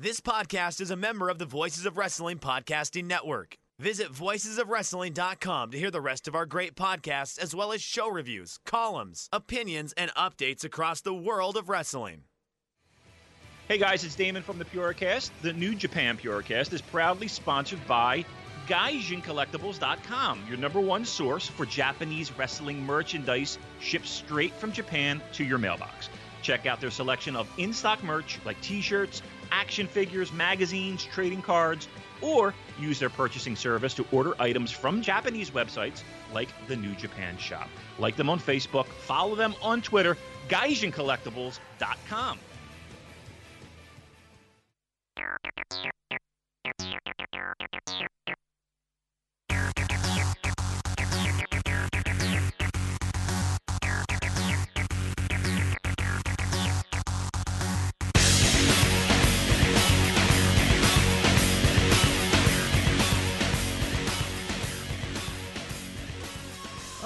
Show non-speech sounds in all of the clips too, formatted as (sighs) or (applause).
This podcast is a member of the Voices of Wrestling Podcasting Network. Visit voicesofwrestling.com to hear the rest of our great podcasts, as well as show reviews, columns, opinions, and updates across the world of wrestling. Hey guys, it's Damon from the Purocast. The New Japan Purocast is proudly sponsored by GaijinCollectibles.com, your number one source for Japanese wrestling merchandise shipped straight from Japan to your mailbox. Check out their selection of in stock merch like t shirts, action figures, magazines, trading cards, or use their purchasing service to order items from Japanese websites like the New Japan Shop. Like them on Facebook, follow them on Twitter, GaijinCollectibles.com.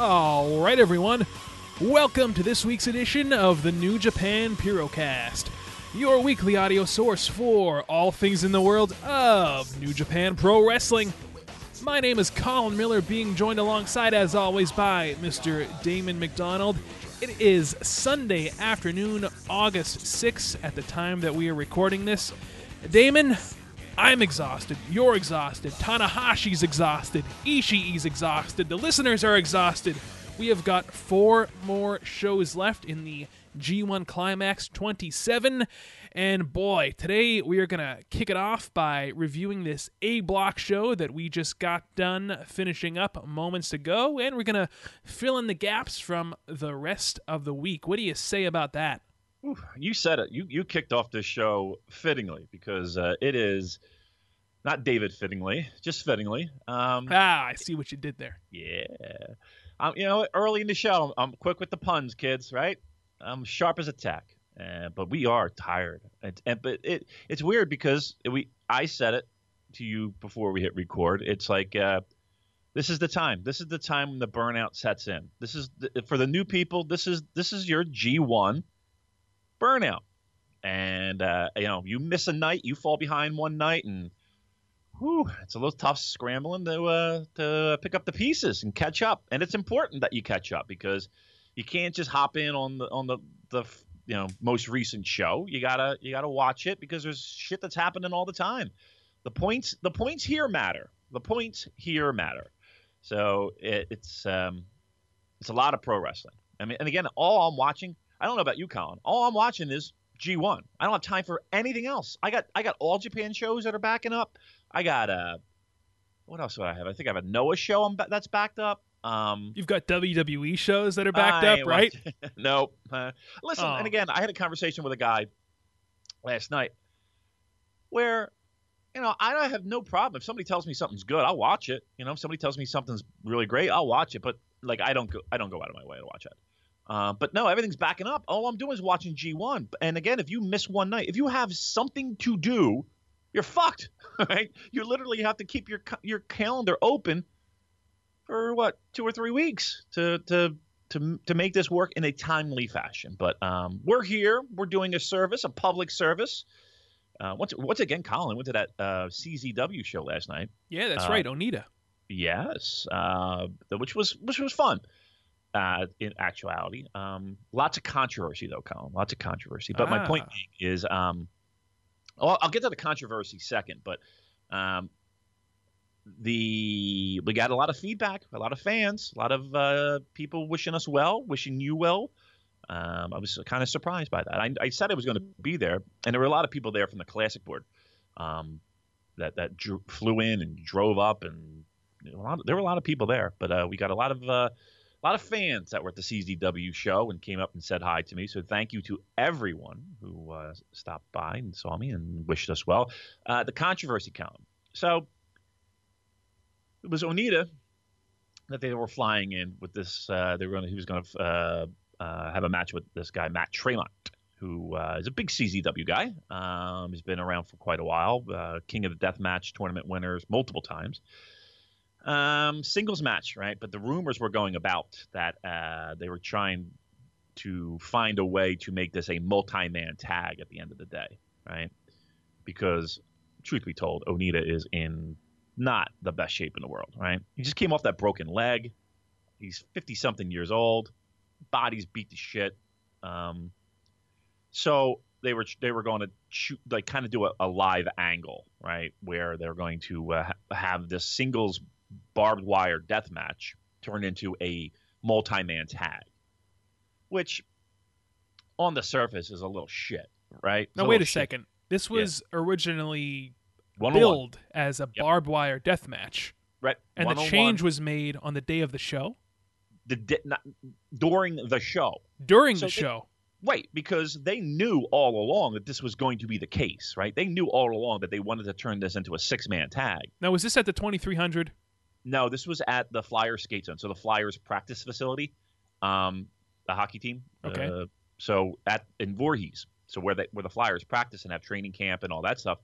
All right, everyone. Welcome to this week's edition of the New Japan Purocast, your weekly audio source for all things in the world of New Japan Pro Wrestling. My name is Colin Miller, being joined alongside, as always, by Mr. Damon McDonald. It is Sunday afternoon, August 6th, at the time that we are recording this. Damon, I'm exhausted. You're exhausted. Tanahashi's exhausted. Ishii's exhausted. The listeners are exhausted. We have got four more shows left in the G1 Climax 27. And boy, today we are going to kick it off by reviewing this A block show that we just got done finishing up moments ago. And we're going to fill in the gaps from the rest of the week. What do you say about that? Ooh, you said it. You you kicked off this show fittingly because uh, it is not David fittingly, just fittingly. Um, ah, I see what you did there. Yeah, um, you know, early in the show, I'm, I'm quick with the puns, kids. Right? I'm sharp as a tack. Uh, but we are tired. And, and but it it's weird because we I said it to you before we hit record. It's like. Uh, this is the time. This is the time when the burnout sets in. This is the, for the new people. This is this is your G1 burnout. And uh, you know, you miss a night, you fall behind one night, and whew, it's a little tough scrambling to uh, to pick up the pieces and catch up. And it's important that you catch up because you can't just hop in on the on the the you know most recent show. You gotta you gotta watch it because there's shit that's happening all the time. The points the points here matter. The points here matter. So it, it's um, it's a lot of pro wrestling. I mean, and again, all I'm watching I don't know about you, Colin. All I'm watching is G1. I don't have time for anything else. I got I got all Japan shows that are backing up. I got uh, what else do I have? I think I have a Noah show I'm, that's backed up. Um, You've got WWE shows that are backed I up, right? (laughs) nope. Uh, listen, oh. and again, I had a conversation with a guy last night where you know, I have no problem if somebody tells me something's good, I'll watch it. You know, if somebody tells me something's really great, I'll watch it. But like, I don't go, I don't go out of my way to watch it. Uh, but no, everything's backing up. All I'm doing is watching G1. And again, if you miss one night, if you have something to do, you're fucked. (laughs) Right? You literally have to keep your your calendar open for what two or three weeks to to to to make this work in a timely fashion. But um, we're here. We're doing a service, a public service. Uh, once once again, Colin went to that uh, CZW show last night. Yeah, that's uh, right, Onita. Yes, uh, which was which was fun uh, in actuality. Um, lots of controversy, though, Colin. Lots of controversy. But ah. my point being is, um, I'll, I'll, get to the controversy second, but um, the we got a lot of feedback, a lot of fans, a lot of uh, people wishing us well, wishing you well. Um, I was kind of surprised by that. I, I said I was going to be there, and there were a lot of people there from the classic board um, that that drew, flew in and drove up, and a lot there were a lot of people there. But uh, we got a lot of uh, a lot of fans that were at the CZW show and came up and said hi to me. So thank you to everyone who uh, stopped by and saw me and wished us well. Uh, the controversy Colin. So it was Onita that they were flying in with this. Uh, they were going. He was going to uh, uh, have a match with this guy Matt Tremont, who uh, is a big CZW guy. Um, he's been around for quite a while. King of the Death Match tournament winners multiple times. Um, singles match, right? But the rumors were going about that uh, they were trying to find a way to make this a multi-man tag at the end of the day, right? Because truth be told, Onita is in not the best shape in the world, right? He just came off that broken leg. He's 50 something years old. Body's beat to shit. Um, so they were they were going to shoot like kind of do a, a live angle, right, where they're going to uh, have this singles barbed wire death match turned into a multi-man tag, which on the surface is a little shit, right? Now wait a shit. second. This was yeah. originally billed as a yep. barbed wire death match, right? And the change was made on the day of the show. The di- not, during the show. During so the they, show. Right, because they knew all along that this was going to be the case, right? They knew all along that they wanted to turn this into a six man tag. Now, was this at the 2300? No, this was at the Flyers skate zone. So the Flyers practice facility, um, the hockey team. Okay. Uh, so at in Voorhees, so where they where the Flyers practice and have training camp and all that stuff.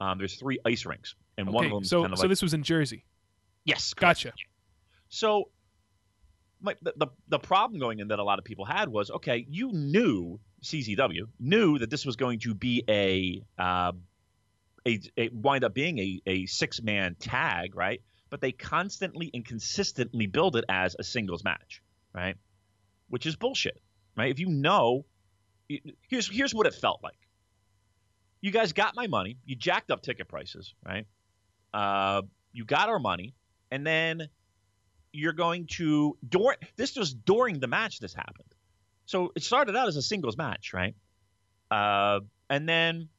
Um, there's three ice rinks, and okay. one of them. So kind of so like, this was in Jersey. Yes. Correct. Gotcha. So. My, the, the the problem going in that a lot of people had was okay, you knew CZW knew that this was going to be a uh, a, a wind up being a, a six man tag, right? But they constantly and consistently build it as a singles match, right? Which is bullshit, right? If you know, here's here's what it felt like. You guys got my money. You jacked up ticket prices, right? Uh, you got our money, and then you're going to during this was during the match this happened. So it started out as a singles match, right? Uh, and then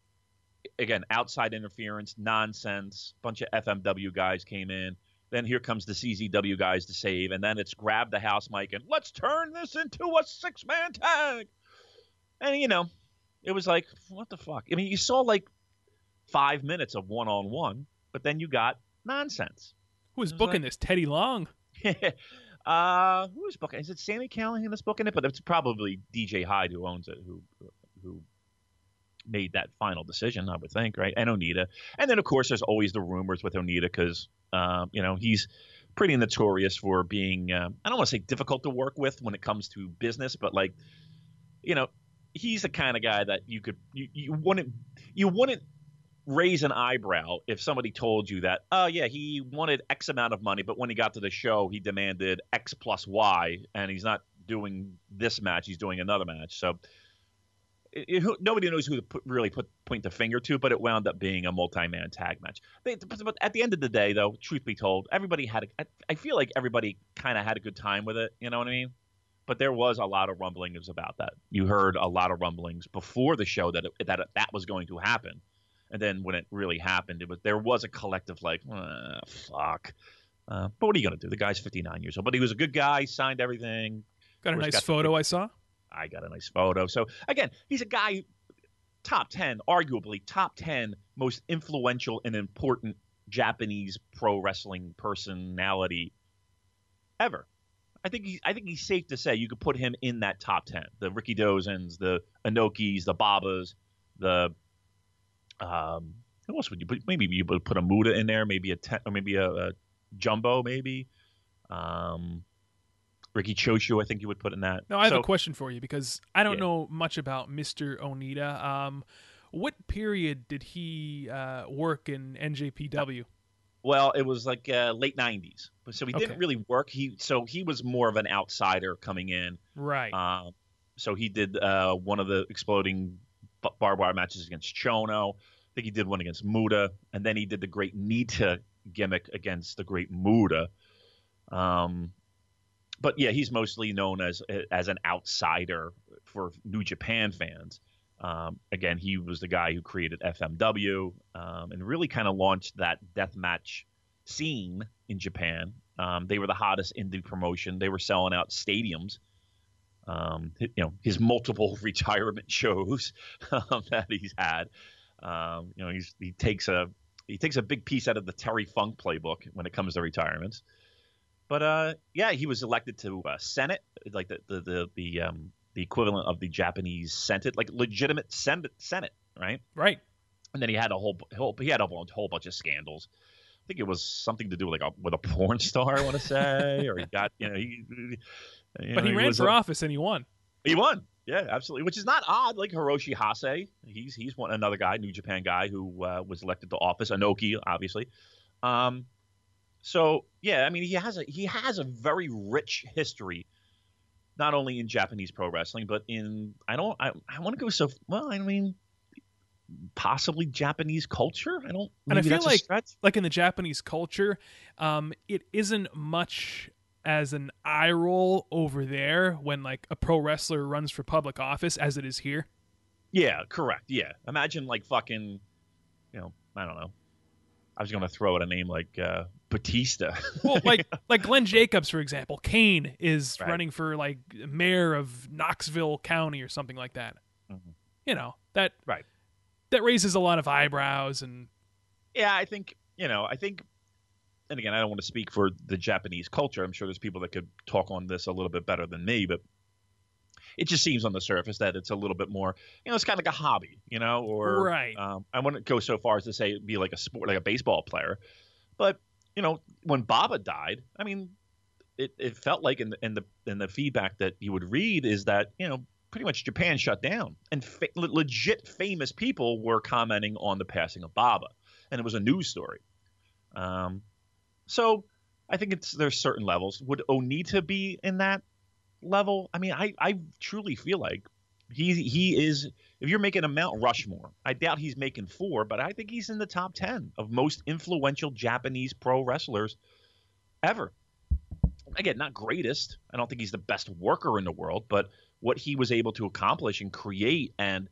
again, outside interference, nonsense. Bunch of FMW guys came in. Then here comes the CZW guys to save, and then it's grab the house mic and let's turn this into a six man tag. And you know, it was like, what the fuck? I mean, you saw like five minutes of one on one, but then you got nonsense. Who's booking like, this? Teddy Long. (laughs) uh, who is booking? Is it Sami Callihan that's booking it? But it's probably DJ Hyde who owns it, who who made that final decision, I would think, right? And Onita. And then, of course, there's always the rumors with Onita because, uh, you know, he's pretty notorious for being, uh, I don't want to say difficult to work with when it comes to business, but like, you know, he's the kind of guy that you could, you, you wouldn't, you wouldn't raise an eyebrow if somebody told you that, oh, yeah, he wanted X amount of money, but when he got to the show, he demanded X plus Y, and he's not doing this match, he's doing another match. So, it, nobody knows who to put, really put point the finger to, but it wound up being a multi-man tag match. They, but at the end of the day, though, truth be told, everybody had. A, I feel like everybody kind of had a good time with it. You know what I mean? But there was a lot of rumblings about that. You heard a lot of rumblings before the show that it, that that was going to happen, and then when it really happened, it was there was a collective like, uh, fuck. Uh, but what are you going to do? The guy's 59 years old, but he was a good guy. Signed everything. Got a nice photo I saw. I got a nice photo. So again, he's a guy top 10, arguably top 10 most influential and important Japanese pro wrestling personality ever. I think he, I think he's safe to say you could put him in that top 10. The Rikidozans, the Inokis, the Babas, the um, who else would you put? Maybe you would put a Muta in there, maybe a ten, or maybe a, a Jumbo, maybe. Um, Riki Choshu, I think you would put in that. No, I have so, a question for you because I don't yeah. know much about Mr. Onita. Um, what period did he uh, work in NJPW? Well, it was like uh, late '90s, so he didn't really work. He so he was more of an outsider coming in, right? Uh, so he did uh, one of the exploding barbed wire matches against Chono. I think he did one against Muta, and then he did the Great Nita gimmick against the Great Muta. Um, but yeah, he's mostly known as as an outsider for New Japan fans. Um, again, he was the guy who created FMW um, and really kind of launched that death match scene in Japan. Um, they were the hottest indie promotion. They were selling out stadiums. Um, you know his multiple (laughs) retirement shows um, (laughs) that he's had. Um, you know he takes a he takes a big piece out of the Terry Funk playbook when it comes to retirements. But uh, yeah, he was elected to uh, Senate, like the the the the, um, the equivalent of the Japanese Senate, like legitimate Senate, Senate, right? Right. And then he had a whole, whole he had a whole, whole bunch of scandals. I think it was something to do with like a, with a porn star, I want to say, (laughs) or he got you know he. You but know, he ran for office and he won. He won. Yeah, absolutely. Which is not odd. Like Hiroshi Hase, he's he's one another guy, New Japan guy who uh, was elected to office. Inoki, obviously. Um, so yeah, I mean he has a he has a very rich history, not only in Japanese pro wrestling, but in I don't I, I want to go so well. I mean, possibly Japanese culture. I don't. And I feel like like in the Japanese culture, um, it isn't much as an eye roll over there when like a pro wrestler runs for public office as it is here. Yeah, correct. Yeah, imagine like fucking, you know, I don't know. I was going to throw out a name like uh, Batista. (laughs) Well, like (laughs) like Glenn Jacobs, for example, Kane is Right. running for like mayor of Knoxville County or something like that. Mhm. You know that Right. that raises a lot of eyebrows and yeah, I think you know, I think, and again, I don't want to speak for the Japanese culture. I'm sure there's people that could talk on this a little bit better than me, but it just seems on the surface that it's a little bit more, you know, it's kind of like a hobby, you know, or Right. Um, I wouldn't go so far as to say be like a sport, like a baseball player, but you know, when Baba died, I mean, it, it felt like in the, in the in the feedback that you would read is that you know pretty much Japan shut down and fa- legit famous people were commenting on the passing of Baba, and it was a news story. Um, so I think it's there's certain levels. Would Onita be in that level? I mean, I I truly feel like he he is. If you're making a Mount Rushmore, I doubt he's making four, but I think he's in the top ten of most influential Japanese pro wrestlers ever. Again, not greatest. I don't think he's the best worker in the world, but what he was able to accomplish and create and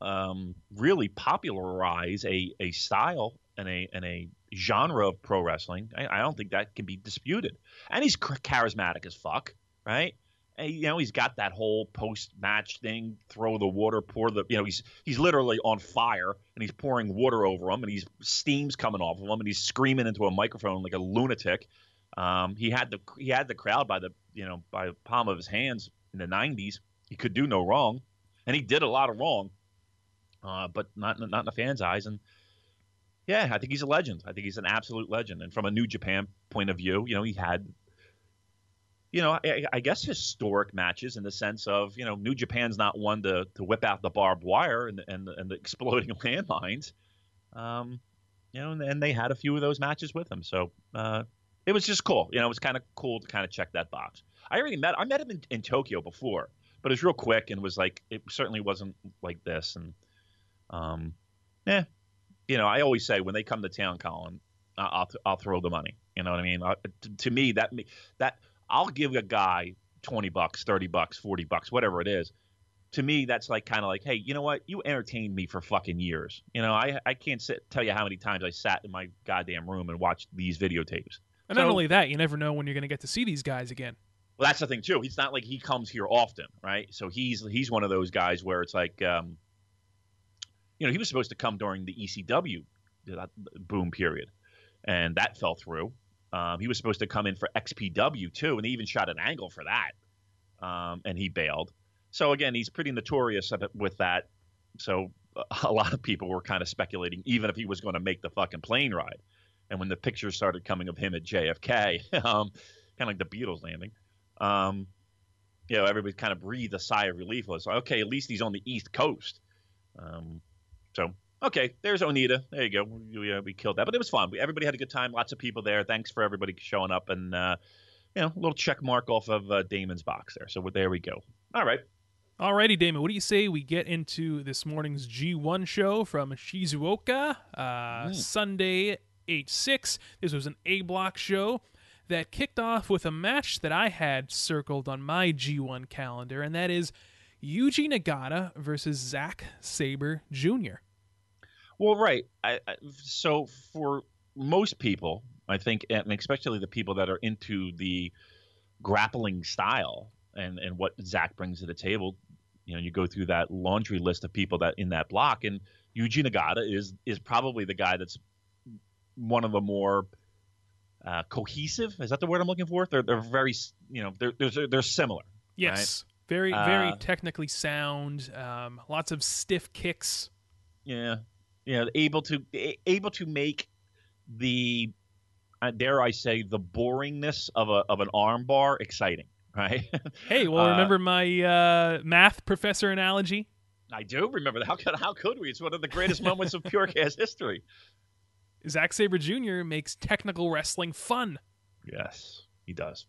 um, really popularize a, a style and a and a genre of pro wrestling, I, I don't think that can be disputed. And he's charismatic as fuck, right? You know, he's got that whole post match thing: throw the water, pour the. You know, he's he's literally on fire and he's pouring water over him, and he's steam's coming off of him, and he's screaming into a microphone like a lunatic. Um, he had the he had the crowd by the you know by the palm of his hands in the '90s. He could do no wrong, and he did a lot of wrong, uh, but not not in the fans' eyes. And yeah, I think he's a legend. I think he's an absolute legend. And from a New Japan point of view, you know, he had, you know, I, I guess historic matches in the sense of, you know, New Japan's not one to, to whip out the barbed wire and and, and the (laughs) exploding landmines. Um, you know, and, and they had a few of those matches with him. So uh, it was just cool. You know, it was kind of cool to kind of check that box. I already met I met him in, in Tokyo before, but it was real quick and was like it certainly wasn't like this. And um, yeah, you know, I always say when they come to town, Colin, I'll I'll throw the money. You know what I mean? I, to, to me, that that I'll give a guy twenty bucks, thirty bucks, forty bucks, whatever it is. To me, that's like kind of like, hey, you know what? You entertained me for fucking years. You know, I I can't sit, tell you how many times I sat in my goddamn room and watched these videotapes. and not only that, you never know when you're going to get to see these guys again. Well, that's the thing too. He's not like he comes here often, right? So he's he's one of those guys where it's like, um, you know, he was supposed to come during the ECW that boom period, and that fell through. Um, he was supposed to come in for XPW too, and they even shot an angle for that, um, and he bailed. So again, he's pretty notorious with that. So a lot of people were kind of speculating, even if he was going to make the fucking plane ride. And when the pictures started coming of him at JFK, (laughs) um, kind of like the Beatles landing, um, you know, everybody kind of breathed a sigh of relief. It was like, okay, at least he's on the East Coast. Um, so, okay, there's Onita. There you go. We, we, uh, we killed that, but it was fun. We, everybody had a good time. Lots of people there. Thanks for everybody showing up, and uh, you know, a little check mark off of uh, Damon's box there. So there we go. All right. Alrighty, Damon, what do you say we get into this morning's G1 show from Shizuoka, uh, Sunday 8 6. This was an A block show that kicked off with a match that I had circled on my G1 calendar, and that is Yuji Nagata versus Zack Sabre Jr. Well, right. I, I, so for most people, I think, and especially the people that are into the grappling style and and what Zach brings to the table. You know, you go through that laundry list of people that in that block, and Yuji Nagata is is probably the guy that's one of the more uh, cohesive. Is that the word I'm looking for? They're they're very you know they're they're, they're similar. Yes, very very Uh, technically sound. Um, lots of stiff kicks. Yeah, yeah, able to able to make the uh, dare I say the boringness of a of an armbar exciting, right? (laughs) Hey, well, Uh, remember my uh, math professor analogy? I do remember that. How could how could we? It's one of the greatest moments of Purocast history. Zack Sabre Jr. makes technical wrestling fun. Yes, he does,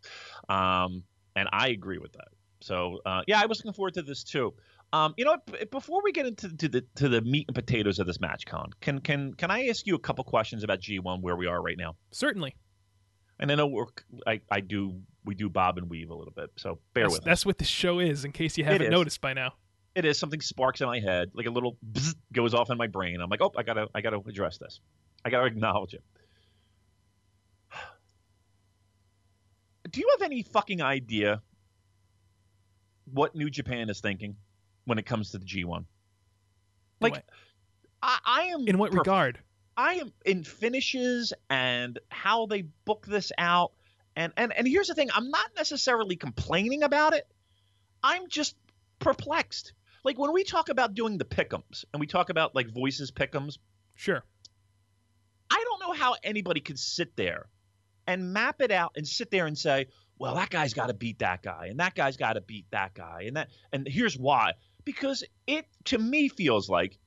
um, and I agree with that. So uh, yeah, I was looking forward to this too. Um, you know, before we get into to the to the meat and potatoes of this match, Con, can can can I ask you a couple questions about G1 where we are right now? Certainly, And I know we're I, I do we do bob and weave a little bit, so bear that's, with us. that's what this show is. In case you haven't noticed by now. It is something sparks in my head, like a little bzz goes off in my brain. I'm like, oh, I gotta I gotta address this. I gotta acknowledge it. (sighs) Do you have any fucking idea what New Japan is thinking when it comes to the G1? Like, I, I am In what perf- regard? I am in finishes and how they book this out. And, and and here's the thing, I'm not necessarily complaining about it. I'm just perplexed. Like when we talk about doing the pickums and we talk about like voices pickums. Sure. I don't know how anybody could sit there and map it out and sit there and say, well, that guy's got to beat that guy and that guy's got to beat that guy and that and here's why. Because it to me feels like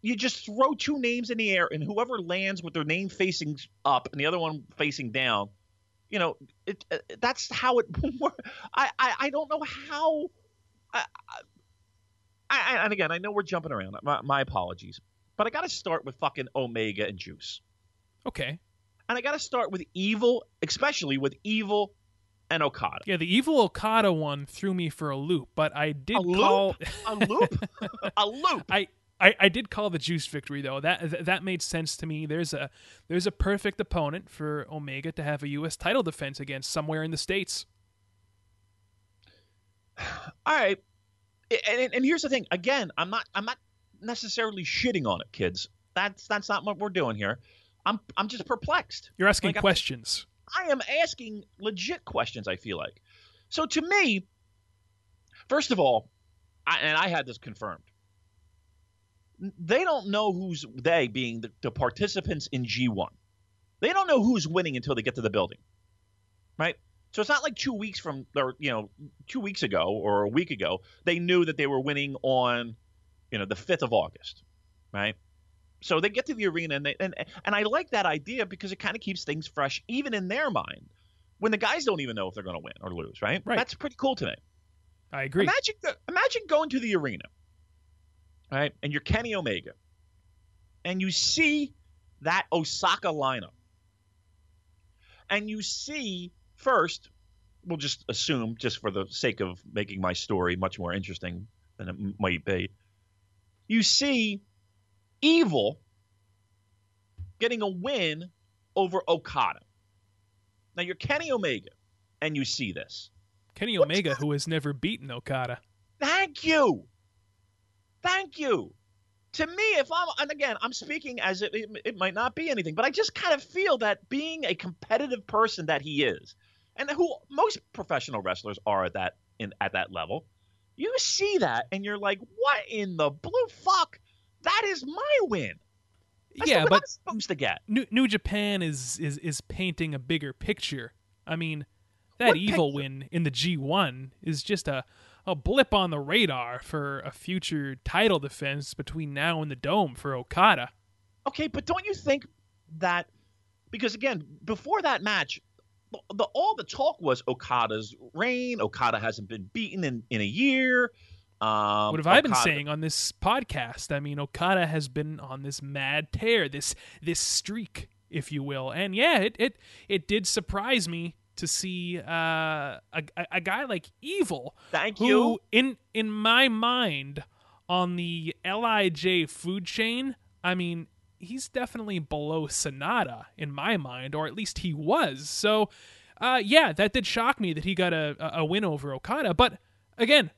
you just throw two names in the air and whoever lands with their name facing up and the other one facing down, you know, it, uh, that's how it (laughs) works. I, I I don't know how. I, I, I, and again, I know we're jumping around. My, my apologies, but I got to start with fucking Omega and Juice. Okay. And I got to start with Evil, especially with Evil and Okada. Yeah, the evil Okada one threw me for a loop, but I did A loop? call A loop, (laughs) a loop. I, I I did call the Juice victory though. That th- that made sense to me. There's a there's a perfect opponent for Omega to have a U.S. title defense against somewhere in the states. (sighs) All right, and, and, here's the thing. Again, I'm not I'm not necessarily shitting on it, kids. That's that's not what we're doing here. I'm I'm just perplexed. You're asking Like, I'm- questions. I am asking legit questions. I feel like. So to me, first of all, I, and I had this confirmed. They don't know who's they being the, the participants in G1. They don't know who's winning until they get to the building, right? So it's not like two weeks from, or you know, two weeks ago or a week ago, they knew that they were winning on, you know, the fifth of August, right? So they get to the arena and they and and I like that idea because it kind of keeps things fresh even in their mind when the guys don't even know if they're going to win or lose, right? Right. That's pretty cool to me. I agree. Imagine imagine going to the arena, right? And you're Kenny Omega, and you see that Osaka lineup, and you see first, we'll just assume, just for the sake of making my story much more interesting than it might be, you see Evil getting a win over Okada. Now you're Kenny Omega, and you see this. Kenny What's Omega, who has never beaten Okada. Thank you. Thank you. To me, if I'm, and again, I'm speaking as it, it, it might not be anything, but I just kind of feel that being a competitive person that he is, and who most professional wrestlers are at that in at that level, you see that and you're like, what in the blue fuck? That is my win. That's yeah, but I'm supposed to get. New, New Japan is, is is painting a bigger picture. I mean, that What evil picture? win in the G1 is just a a blip on the radar for a future title defense between now and the Dome for Okada. Okay, but don't you think that because again, before that match, the, the all the talk was Okada's reign. Okada hasn't been beaten in, in a year. Um, what have I been saying on this podcast? I mean, Okada has been on this mad tear, this this streak, if you will, and yeah, it it it did surprise me to see uh, a, a a guy like Evil, Thank who you. in in my mind on the LIJ food chain, I mean, he's definitely below Sanada in my mind, or at least he was. So, uh, yeah, that did shock me that he got a, a win over Okada. But again,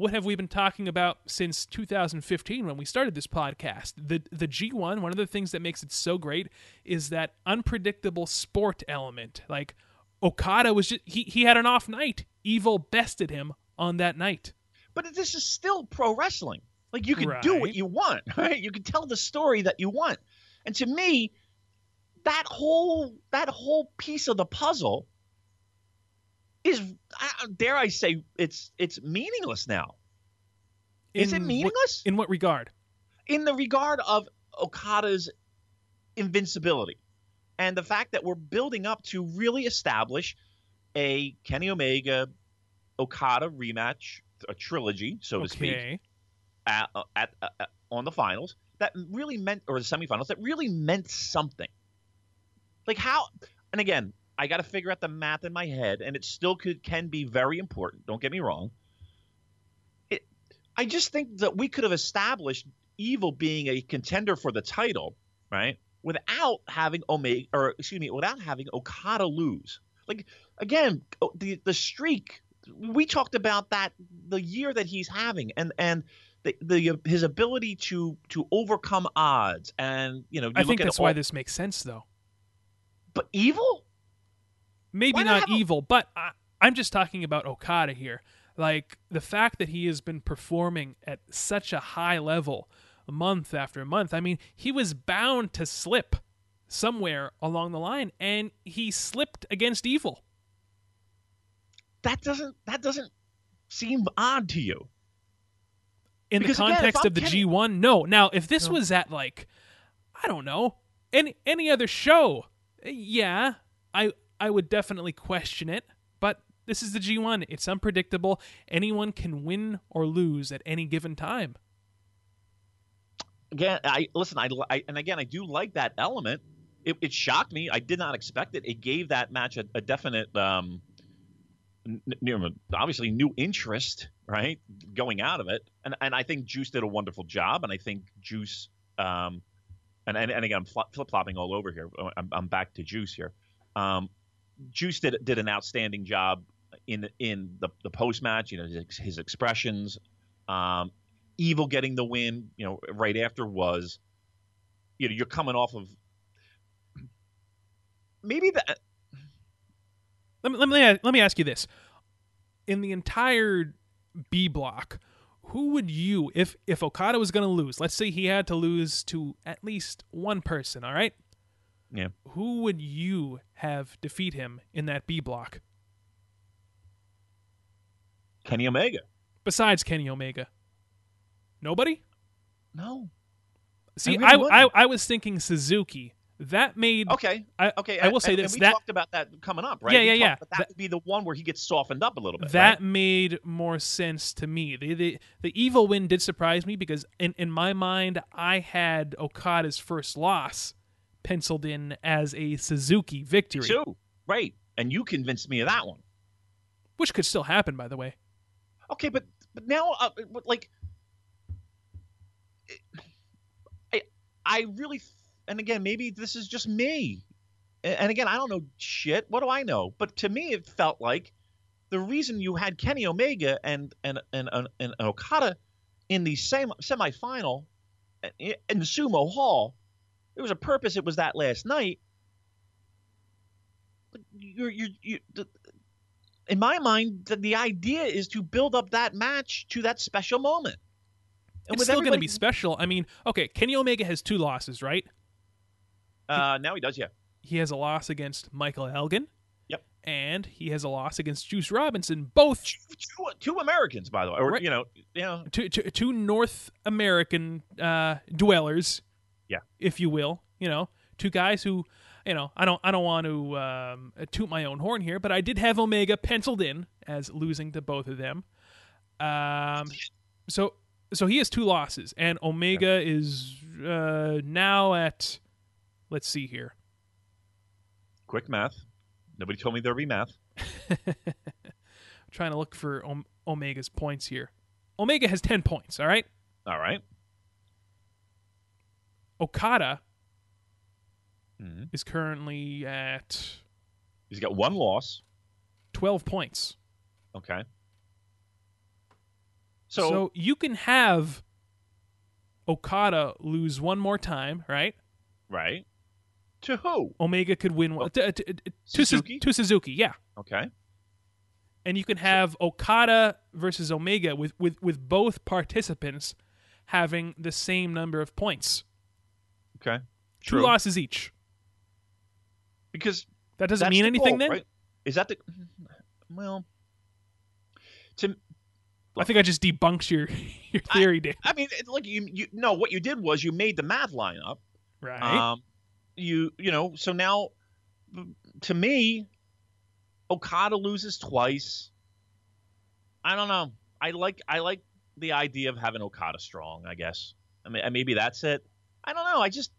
what have we been talking about since 2015 when we started this podcast? The the G1, one of the things that makes it so great is that unpredictable sport element. Like Okada was just he, he had an off night. Evil bested him on that night. But this is still pro wrestling. Like you can right. do what you want, (laughs) right? You can tell the story that you want. And to me, that whole that whole piece of the puzzle is dare I say it's it's meaningless now. In is it meaningless? What, in what regard? In the regard of Okada's invincibility and the fact that we're building up to really establish a Kenny Omega Okada rematch, a trilogy, so okay. to speak, at, uh, at, at, uh, at, on the finals that really meant, or the semifinals that really meant something. Like how, and again, I got to figure out the math in my head, and it still could can be very important. Don't get me wrong. It, I just think that we could have established Evil being a contender for the title, right, without having Omega, or excuse me, without having Okada lose. Like again, the the streak. We talked about that the year that he's having, and and the, the his ability to to overcome odds, and you know. You I think that's all, why this makes sense, though. But evil maybe not evil, but I, I'm just talking about Okada here. Like the fact that he has been performing at such a high level month after month. I mean, he was bound to slip somewhere along the line, and he slipped against evil. That doesn't that doesn't seem odd to you. In because the context again, of the G one, no. Now, if this no. was at like, I don't know, any any other show, eh, yeah, I I would definitely question it, but this is the G1. It's unpredictable. Anyone can win or lose at any given time. Again, I listen. I, I and again, I do like that element. It, it, shocked me. I did not expect it. It gave that match a, a definite, um, n- obviously, new interest, right, going out of it. And and I think Juice did a wonderful job. And I think Juice, um, and and, and again, I'm flip flopping all over here. I'm, I'm back to Juice here. Um, Juice did did an outstanding job in in the the post match. You know his, his expressions. Um, Evil getting the win. You know right after was. You know you're coming off of. Maybe that. Let me let me let me ask you this: in the entire B block, who would you if if Okada was going to lose? Let's say he had to lose to at least one person. All right. Yeah. Who would you have defeat him in that B block? Kenny Omega. Besides Kenny Omega. Nobody? No. See, I, I, I, I was thinking Suzuki. That made okay. I, okay, I will say and, this. And we that, talked about that coming up, right? Yeah, yeah, yeah. That, that, would be the one where he gets softened up a little bit. That right? made more sense to me. The, the the evil win did surprise me because in in my mind I had Okada's first loss penciled in as a Suzuki victory. Too. Right. And you convinced me of that one. Which could still happen, by the way. Okay, but but now, uh, like, I I really, and again, maybe this is just me, and again, I don't know shit. What do I know? But to me, it felt like the reason you had Kenny Omega and and and and, and Okada in the same semifinal in the Sumo Hall there was a purpose. It was that last night. You're, you're, you in my mind, the, the, idea is to build up that match to that special moment. And it's still going to be special. I mean, okay, Kenny Omega has two losses, right? Uh, now he does, yeah. He has a loss against Michael Elgin. Yep. And he has a loss against Juice Robinson. Both two, two, two Americans, by the way, or right. you know, you know, two, two, two North American uh, dwellers yeah, if you will. You know, two guys who, you know, I don't I don't want to um, toot my own horn here, but I did have Omega penciled in as losing to both of them. Um, so so he has two losses, and Omega yeah. is uh, now at let's see here. Quick math. Nobody told me there'd be math. (laughs) Trying to look for Omega's points here. Omega has 10 points, all right? All right. Okada Mhm. is currently at He's got one loss. 12 points. Okay. So, So, you can have Okada lose one more time, right? right. To who? Omega could win one to, to, to, to Suzuki? to Suzuki, yeah. Okay. And you can have Okada versus Omega with, with, with both participants having the same number of points. Okay. Two losses each. Because That doesn't mean anything goal, then? right? Is that the well? To I think I just debunked your (laughs) your theory, Dan. I mean, like you, you no, what you did was you made the math line up. Right. Um, you you know, so now to me, Okada loses twice. I don't know. I like I like the idea of having Okada strong. I guess. I mean, maybe that's it. I don't know. I just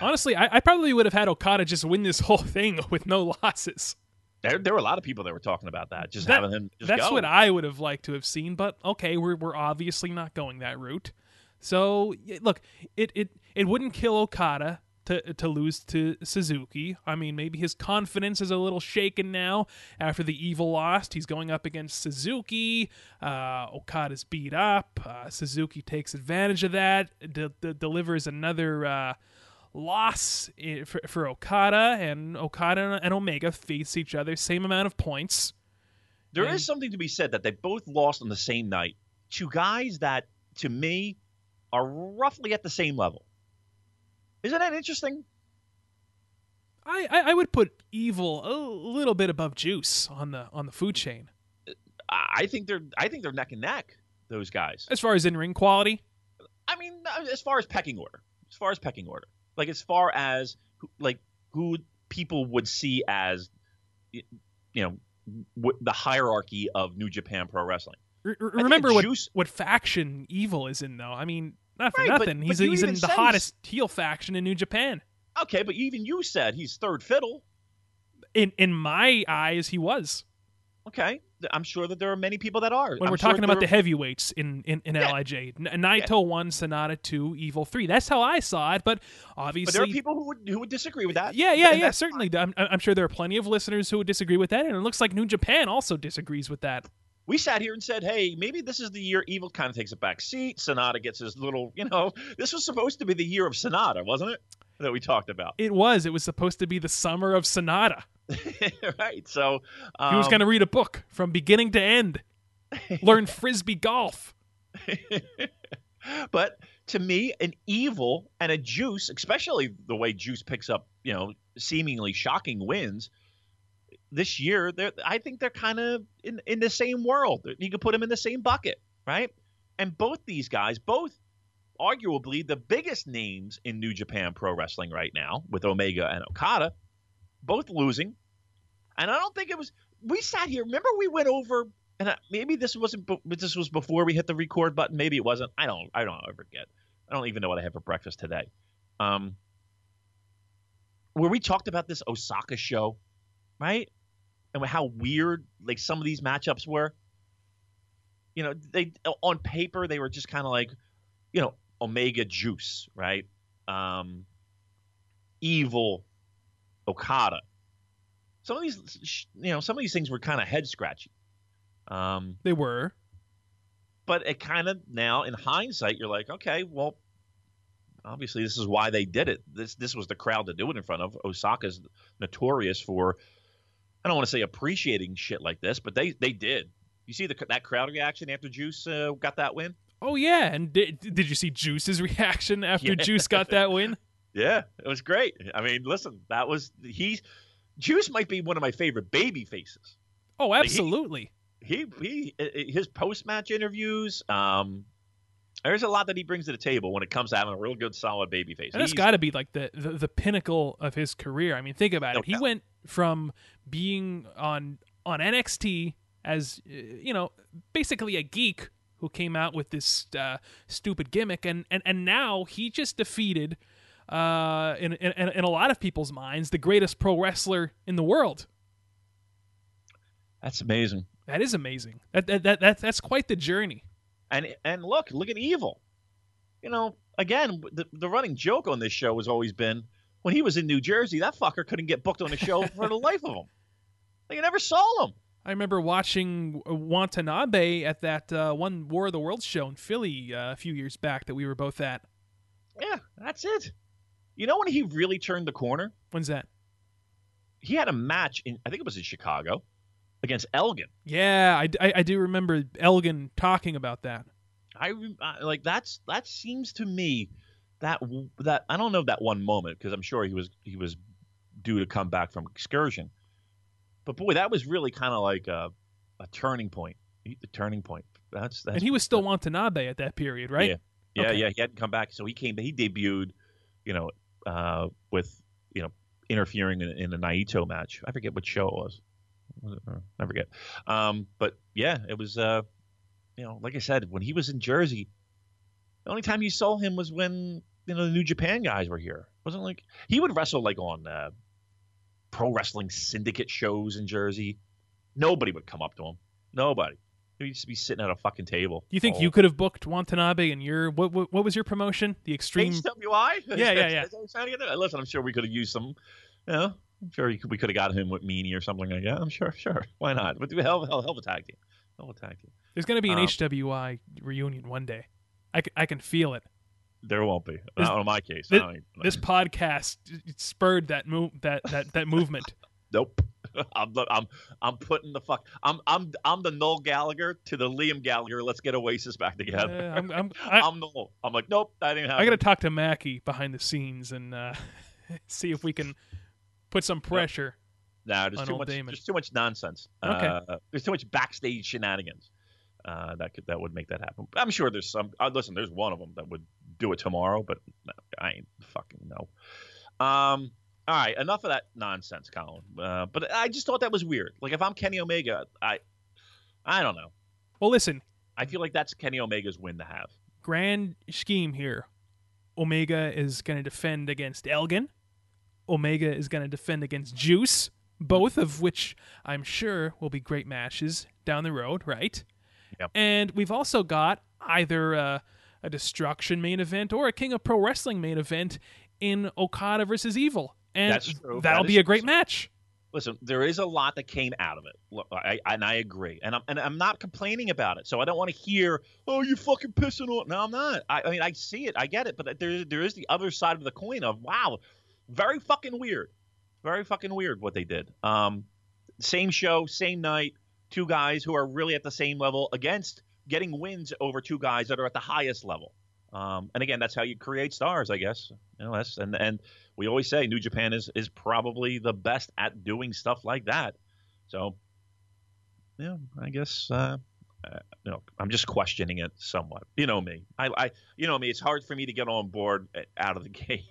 Honestly, I, I probably would have had Okada just win this whole thing (laughs) with no losses. there there were a lot of people that were talking about that. Just That- having him. Just That's go. what I would have liked to have seen, but okay, we're we're obviously not going that route. So look, it it it wouldn't kill Okada to to lose to Suzuki. I mean, maybe his confidence is a little shaken now after the evil lost. He's going up against Suzuki. Uh, Okada's beat up. Uh, Suzuki takes advantage of that. De- de- delivers another. Uh, Loss for, for Okada and Okada and Omega face each other, same amount of points. There is And- something to be said that they both lost on the same night to guys that, to me, are roughly at the same level. Isn't that interesting? I, I, I would put Evil a little bit above Juice on the on the food chain I think they're I think they're neck and neck. Those guys. as far as in ring quality. I mean, uh, as far as pecking order, as far as pecking order, like as far as like who people would see as, you know, w- the hierarchy of New Japan Pro Wrestling. R- remember what Juice- what faction Evil is in though. I mean, not for Right, nothing. but he's you he's in the hottest heel faction in New Japan. Okay, but even you said he's third fiddle. In in my eyes, he was. Okay, I'm sure that there are many people that are. When I'm we're sure talking about there the heavyweights in in, in Yeah. LIJ, N- Naito one, Sanada two, Evil three. That's how I saw it. But obviously, But there are people who would who would disagree with that. Yeah, yeah, yeah. Certainly, I'm, I'm sure there are plenty of listeners who would disagree with that, and it looks like New Japan also disagrees with that. We sat here and said, "Hey, maybe this is the year Evil kind of takes a back seat. Sanada gets his little, you know, this was supposed to be the year of Sanada, wasn't it? That we talked about, It was. It was supposed to be the summer of Sanada. (laughs) right? So um, He was going to read a book from beginning to end, learn (laughs) frisbee golf. (laughs) but to me, an evil and a juice, especially the way Juice picks up, you know, seemingly shocking wins this year, they're I think they're kind of in in the same world. You could put them in the same bucket, right? And both these guys, both arguably the biggest names in New Japan Pro Wrestling right now, with Omega and Okada, both losing. And I don't think it was. We sat here. Remember, we went over, and I, maybe this wasn't. This was before we hit the record button. Maybe it wasn't. I don't. I don't ever get. I don't even know what I had for breakfast today. Um, where we talked about this Osaka show, right? And how weird like some of these matchups were. You know, they on paper they were just kind of like, you know, Omega Juice, right? Um, Evil, Okada. Some of these, you know, some of these things were kind of head scratchy. Um, They were. but it kind of now, in hindsight, you're like, okay, well, obviously this is why they did it. This this was the crowd to do it in front of. Osaka's notorious for, I don't want to say appreciating shit like this, but they they did. You see the that crowd reaction after Juice uh, got that win? Oh yeah, and did, did you see Juice's (laughs) reaction after Yeah. Juice got that win? (laughs) Yeah, it was great. I mean, listen, that was he. Juice might be one of my favorite baby faces. Oh, he- absolutely. He he his post match interviews. Um, there's a lot that he brings to the table when it comes to having a real good solid baby face. And that's got to be like the, the the pinnacle of his career. I mean, think about No it. He doubt. went from being on on NXT as uh, you know, basically a geek who came out with this uh, stupid gimmick, and, and and now he just defeated, uh, in, in in a lot of people's minds, the greatest pro wrestler in the world. That's amazing. That is amazing. That that, that, that that's quite the journey. And and look, look at Evil. you know, again, the, the running joke on this show has always been when he was in New Jersey, that fucker couldn't get booked on a show for the life of him. Like, you never saw him. I remember watching Watanabe at that uh, one War of the Worlds show in Philly uh, a few years back that we were both at. Yeah, that's it. You know when he really turned the corner? When's that? He had a match in, I think it was in Chicago, against Elgin. Yeah, I, I, I do remember Elgin talking about that. I, I like that's that seems to me that that I don't know that one moment because I'm sure he was he was due to come back from excursion, but boy, that was really kind of like a, a turning point. The turning point. That's that's. And he was still Watanabe at that period, right? Yeah, yeah, Okay. yeah. He hadn't come back, so he came. He debuted, you know, uh, with you know interfering in, in a Naito match. I forget what show it was. Was? Uh, I forget. Um, but yeah, it was. Uh, you know, like I said, when he was in Jersey, the only time you saw him was when you know the New Japan guys were here. Wasn't like he would wrestle like on uh, pro wrestling syndicate shows in Jersey. Nobody would come up to him. Nobody. He'd just be sitting at a fucking table. You think you could have booked Watanabe and your what, what what was your promotion? The Extreme HWI? (laughs) Yeah, yeah, yeah. (laughs) Is that what you're trying to get at? Listen, I'm sure we could have used some. You know, I'm sure could, we could have got him with Meanie or something like that. I'm sure, sure. Why not? But hell, hell, hell of a tag team. Hell of a tag team. There's going to be an Um, HWI reunion one day. I can, I can feel it. There won't be. This- Not in my case. thi- I don't- This podcast spurred that move that that that movement. (laughs) Nope. (laughs) I'm, I'm I'm putting the fuck. I'm I'm I'm the Noel Gallagher to the Liam Gallagher. Let's get Oasis back together. I'm, I'm, (laughs) I, I'm Noel. I'm like, nope, that didn't happen. I got to talk to Mackie behind the scenes and uh, see if we can put some pressure. Nah, there's on too much. Damon. There's too much nonsense. Okay. Uh, there's too much backstage shenanigans. Uh, that could that would make that happen. I'm sure there's some. Uh, listen, there's one of them that would do it tomorrow, but I ain't fucking know. Um. All right, enough of that nonsense, Colin. Uh, but I just thought that was weird. Like if I'm Kenny Omega, I, I don't know. Well, listen, I feel like that's Kenny Omega's win to have. grand scheme here. Omega is going to defend against Elgin. Omega is going to defend against Juice, both of which I'm sure will be great matches down the road, right? Yep. And we've also got either a, a Destruction main event or a King of Pro Wrestling main event in Okada versus Evil. And That's true. that'll That be a great true. match. Listen, there is a lot that came out of it, Look, I, I, and I agree, and I'm and I'm not complaining about it. So I don't want to hear, "Oh, you fucking pissing on." No, I'm not. I, I mean, I see it, I get it, but there there is the other side of the coin of wow, very fucking weird, very fucking weird what they did. Um, same show, same night, two guys who are really at the same level against getting wins over two guys that are at the highest level. Um, and again, that's how you create stars, I guess. You know, that's and and we always say New Japan is is probably the best at doing stuff like that. So, yeah, I guess uh, uh, you know I'm just questioning it somewhat. You know me, I, I you know me. It's hard for me to get on board uh, out of the (laughs) gate.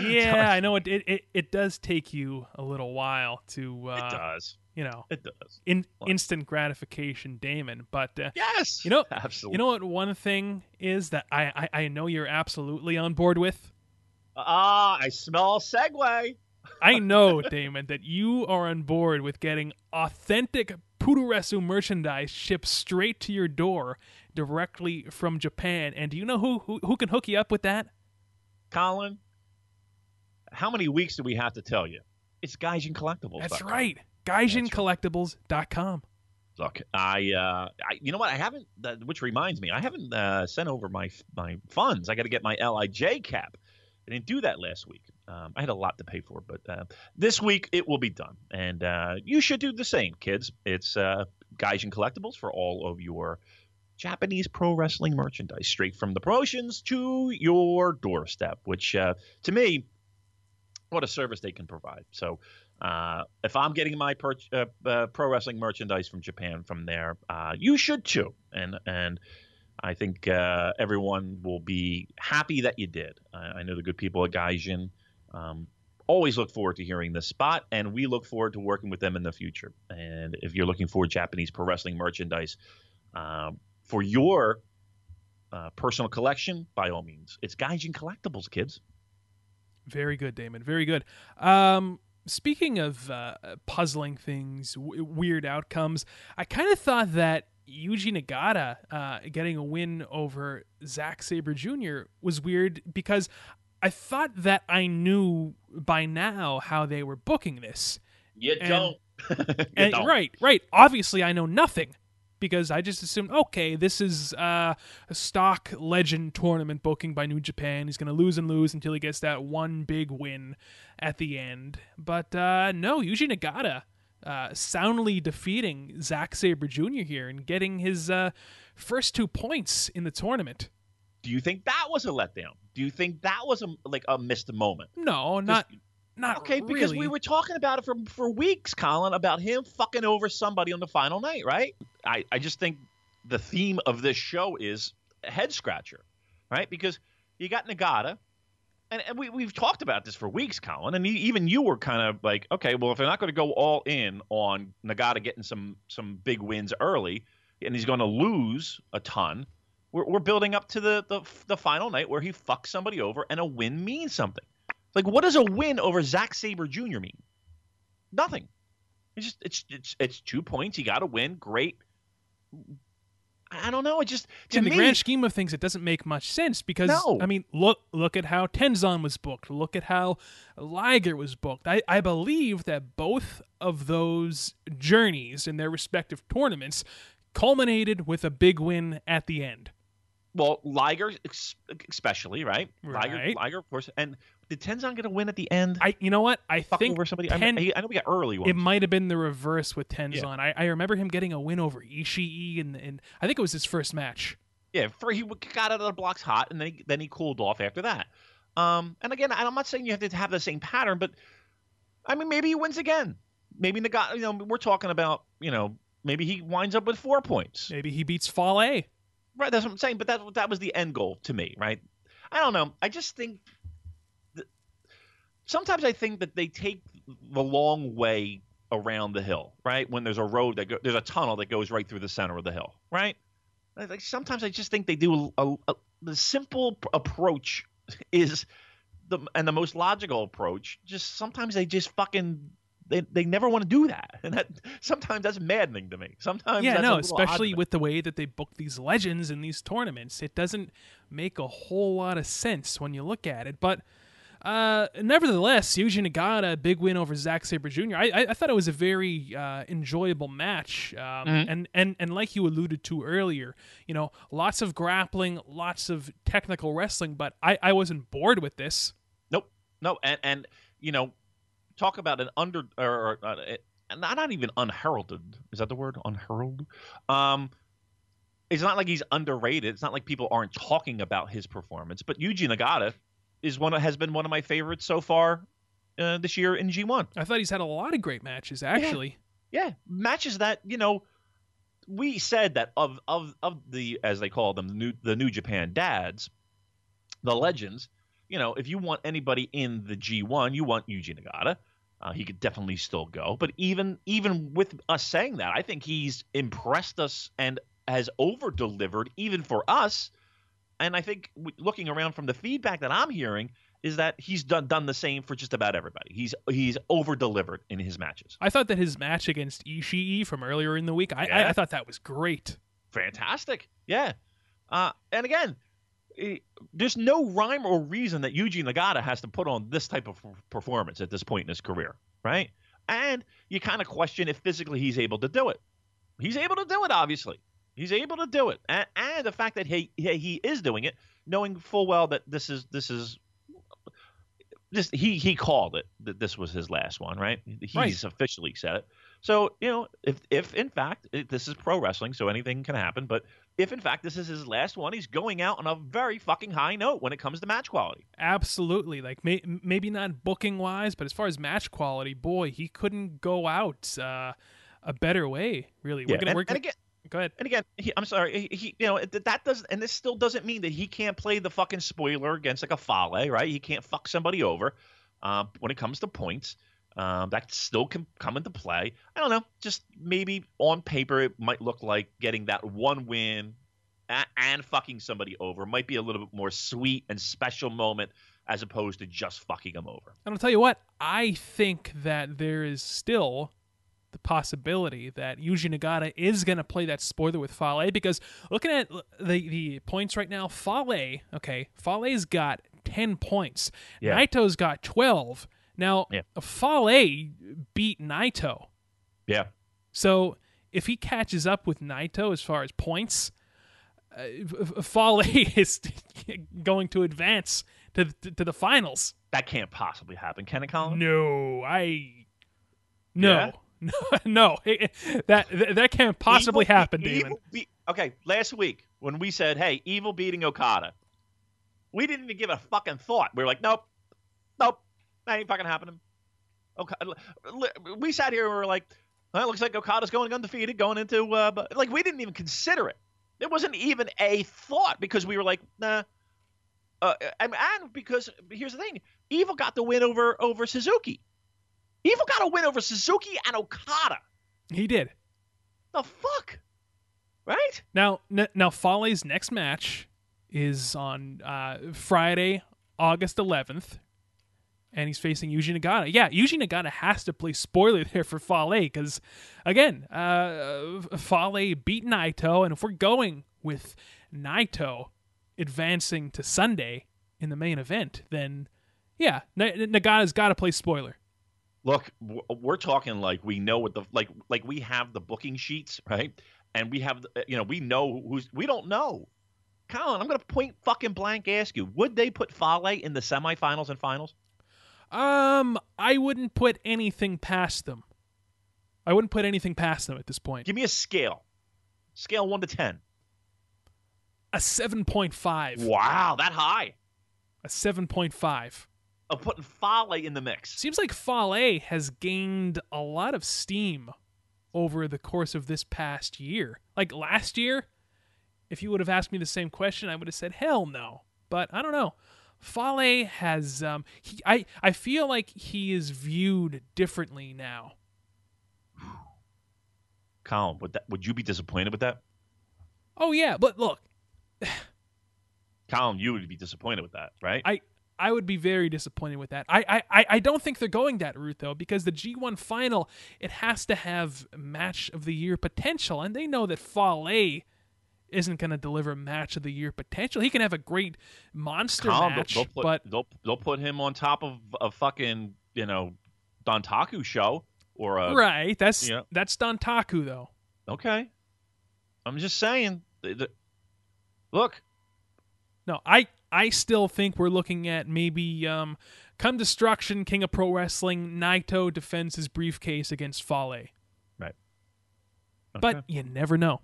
Yeah, I know it, it, it, it does take you a little while to, it uh, does. You know, It does. in, Well- instant gratification, Damon. But uh, Yes. You know- absolutely. You know what? One thing is that I, I, I know you're absolutely on board with. Ah, I smell segue. I (laughs) know, Damon, that you are on board with getting authentic Puroresu merchandise shipped straight to your door directly from Japan. And do you know who who, who can hook you up with that? Colin, how many weeks do we have to tell you? It's Gaijin Collectibles. That's right. GaijinCollectibles.com. Look, I, uh, I, you know what? I haven't. Uh, which reminds me, I haven't uh, sent over my my funds. I got to get my LIJ cap. I didn't do that last week. Um, I had a lot to pay for, but uh, this week it will be done, and uh, you should do the same, kids. It's uh, Gaijin Collectibles for all of your Japanese pro wrestling merchandise, straight from the promotions to your doorstep. Which, uh, to me, what a service they can provide. So uh, if I'm getting my per- uh, uh, pro wrestling merchandise from Japan from there, uh, you should too. And and I think uh, everyone will be happy that you did. I, I know the good people at Gaijin um, always look forward to hearing this spot, and we look forward to working with them in the future. And if you're looking for Japanese pro wrestling merchandise um, for your uh, personal collection, by all means, it's Gaijin Collectibles, kids. Very good, Damon. Very good. Um, speaking of uh, puzzling things, w- weird outcomes, I kind of thought that Yuji Nagata uh, getting a win over Zack Sabre Jr. was weird because I thought that I knew by now how they were booking this. You And- don't. (laughs) You And- don't. right, right. Obviously, I know nothing because I just assumed, okay, this is uh, a stock legend tournament booking by New Japan. He's going to lose and lose until he gets that one big win at the end. But uh, no, Yuji Nagata uh, soundly defeating Zack Sabre Jr. here and getting his uh, first two points in the tournament. Do you think that was a letdown? Do you think that was a like a missed moment? No, not not oh, Okay, because we were talking about it for for weeks, Colin, about him fucking over somebody on the final night, right? I I just think the theme of this show is a head scratcher, right? Because you got Nagata, and, and we we've talked about this for weeks, Colin, and even you were kind of like, okay, well, if they're not going to go all in on Nagata getting some some big wins early, and he's going to lose a ton. We're, we're building up to the, the the final night where he fucks somebody over and a win means something. Like, what does a win over Zack Sabre Jr. mean? Nothing. It's just it's it's it's two points. He got a win. Great. I don't know. It just to in the grand scheme of things, it doesn't make much sense because No. I mean, look look at how Tenzan was booked. Look at how Liger was booked. I, I believe that both of those journeys in their respective tournaments culminated with a big win at the end. well, Liger especially right. Liger, Right. Liger, of course. And did Tenzan get a win at the end? I you know what I Fucking think over somebody. I, Ten- I, I know we got early ones. it might have been the reverse with Tenzan. I, I remember him getting a win over Ishii, and and I think it was his first match. Yeah, for he got out of the blocks hot, and then he, then he cooled off after that. Um, and again, I'm not saying you have to have the same pattern, but I mean, maybe he wins again. Maybe the guy, you know, we're talking about, you know, maybe he winds up with four points. Maybe he beats Fale. Right, that's what I'm saying. But that that was the end goal to me, right? I don't know. I just think sometimes I think that they take the long way around the hill, right? When there's a road that go, there's a tunnel that goes right through the center of the hill, right? Like sometimes I just think they do a, a, the simple approach (laughs) is the and the most logical approach. Just sometimes they just fucking they, they never want to do that, (laughs) and that sometimes that's maddening to me. Sometimes yeah, no, especially with the way that they book these legends in these tournaments. It doesn't make a whole lot of sense when you look at it. But uh, nevertheless, Yuji Nagata, big win over Zack Sabre Jr. I, I, I thought it was a very uh, enjoyable match, um, Mm-hmm. and and and like you alluded to earlier, you know, lots of grappling, lots of technical wrestling. But I, I wasn't bored with this. Nope. No, and and you know, talk about an under or uh, and not not even unheralded. Is that the word? Unheralded. Um, it's not like he's underrated. It's not like people aren't talking about his performance. But Yuji Nagata is one has been one of my favorites so far uh, this year in G1. I thought he's had a lot of great matches, actually. Yeah, matches that you know. We said that of of of the as they call them the new the New Japan dads, the legends. You know, if you want anybody in the G1, you want Yuji Nagata. Uh, he could definitely still go. But even even with us saying that, I think he's impressed us and has over delivered even for us. And I think looking around from the feedback that I'm hearing is that he's done done the same for just about everybody. He's he's over delivered in his matches. I thought that his match against Ishii from earlier in the week, I, I, Yeah. I thought that was great. fantastic. Yeah. Uh, and again, there's no rhyme or reason that Yuji Nagata has to put on this type of performance at this point in his career, right? And you kind of question if physically he's able to do it. He's able to do it, obviously. He's able to do it, and, and the fact that he, he is doing it, knowing full well that this is this is this he he called it that this was his last one, right? He's Right. officially said it. So you know, if if in fact it, this is pro wrestling, so anything can happen. But if in fact this is his last one, he's going out on a very fucking high note when it comes to match quality. Absolutely. Like may, maybe not booking wise, but as far as match quality, boy, he couldn't go out uh, a better way. Really, we're gonna and, we're and again, go ahead. and again, he, I'm sorry, he, he you know that does, and this still doesn't mean that he can't play the fucking spoiler against like a Fale, right? He can't fuck somebody over. Um, when it comes to points, um, that still can come into play. I don't know, just maybe on paper it might look like getting that one win and, and fucking somebody over might be a little bit more sweet and special moment as opposed to just fucking them over. And I'll tell you what, I think that there is still the possibility that Yuji Nagata is going to play that spoiler with Fale because looking at the the points right now, Fale, okay, Fale's got 10 points. Yeah. Naito's got 12. Now, Yeah. Fale beat Naito. Yeah. So if he catches up with Naito as far as points, uh, Fale (laughs) is (laughs) going to advance to the, to the finals. That can't possibly happen, can it, Colin? No, I no. Yeah? (laughs) No, no, that that can't possibly Evil- happen, Damon. be- okay, last week when we said, "Hey, Evil beating Okada," we didn't even give it a fucking thought. We were like, "Nope, nope, that ain't fucking happening." Okay, we sat here and we were like, well, "It looks like Okada's going undefeated, going into uh, but, like we didn't even consider it. It wasn't even a thought because we were like, nah." Uh, and, and because here's the thing, Evil got the win over over Suzuki. Evil got a win over Suzuki and Okada. He did. The fuck, right? Now, n- now Fale's next match is on uh, Friday, August 11th, and he's facing Yuji Nagata. Yeah, Yuji Nagata has to play spoiler there for Fale because, again, uh, Fale beat Naito, and if we're going with Naito advancing to Sunday in the main event, then yeah, N- Nagata's got to play spoiler. Look, we're talking like we know what the like like we have the booking sheets, right? And we have you know we know who's we don't know. Colin, I'm gonna point fucking blank ask you: Would they put Fale in the semifinals and finals? Um, I wouldn't put anything past them. I wouldn't put anything past them at this point. Give me a scale, scale one to ten. A 7.5. Wow, that high A 7.5. of putting Fale in the mix. Seems like Fale has gained a lot of steam over the course of this past year. Like last year, if you would have asked me the same question, I would have said hell no. But I don't know. Fale has um he, I I feel like he is viewed differently now. Colin, would that would you be disappointed with that? Oh yeah, but look, (sighs) Colin, you would be disappointed with that, right? I I would be very disappointed with that. I, I- I, don't think they're going that route though, because the G1 final it has to have match of the year potential, and they know that Fale isn't going to deliver match of the year potential. He can have a great monster Colin, match, they'll, they'll put, but they'll they'll put him on top of a fucking you know Dontaku show or a right, that's yeah. that's Dontaku though. Okay. I'm just saying. th- th- look, No, I I still think we're looking at maybe um, come destruction, King of Pro Wrestling, Naito defends his briefcase against Fale, right. but you never know.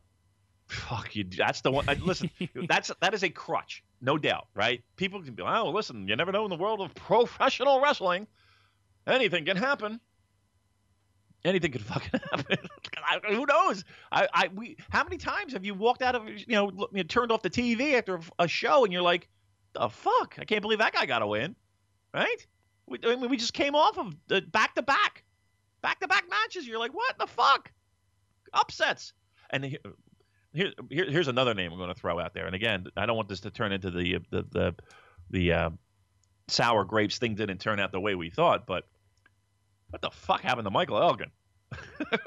fuck you. That's the one. Listen, (laughs) that's that is a crutch, no doubt. Right? People can be, oh, listen, you never know in the world of professional wrestling, anything can happen. Anything could fucking (laughs) happen. (laughs) Who knows? I, I, we. How many times have you walked out of, you know, look- you turned off the TV after a show, and you're like, the fuck? I can't believe that guy got a win, right? We, I mean, we just came off of the back to back, back to back matches. You're like, what the fuck? Upsets. And here, here, here- here's another name I'm going to throw out there. And again, I don't want this to turn into the the the, the uh, sour grapes. Thing didn't turn out the way we thought, but what the fuck happened to Michael Elgin? (laughs)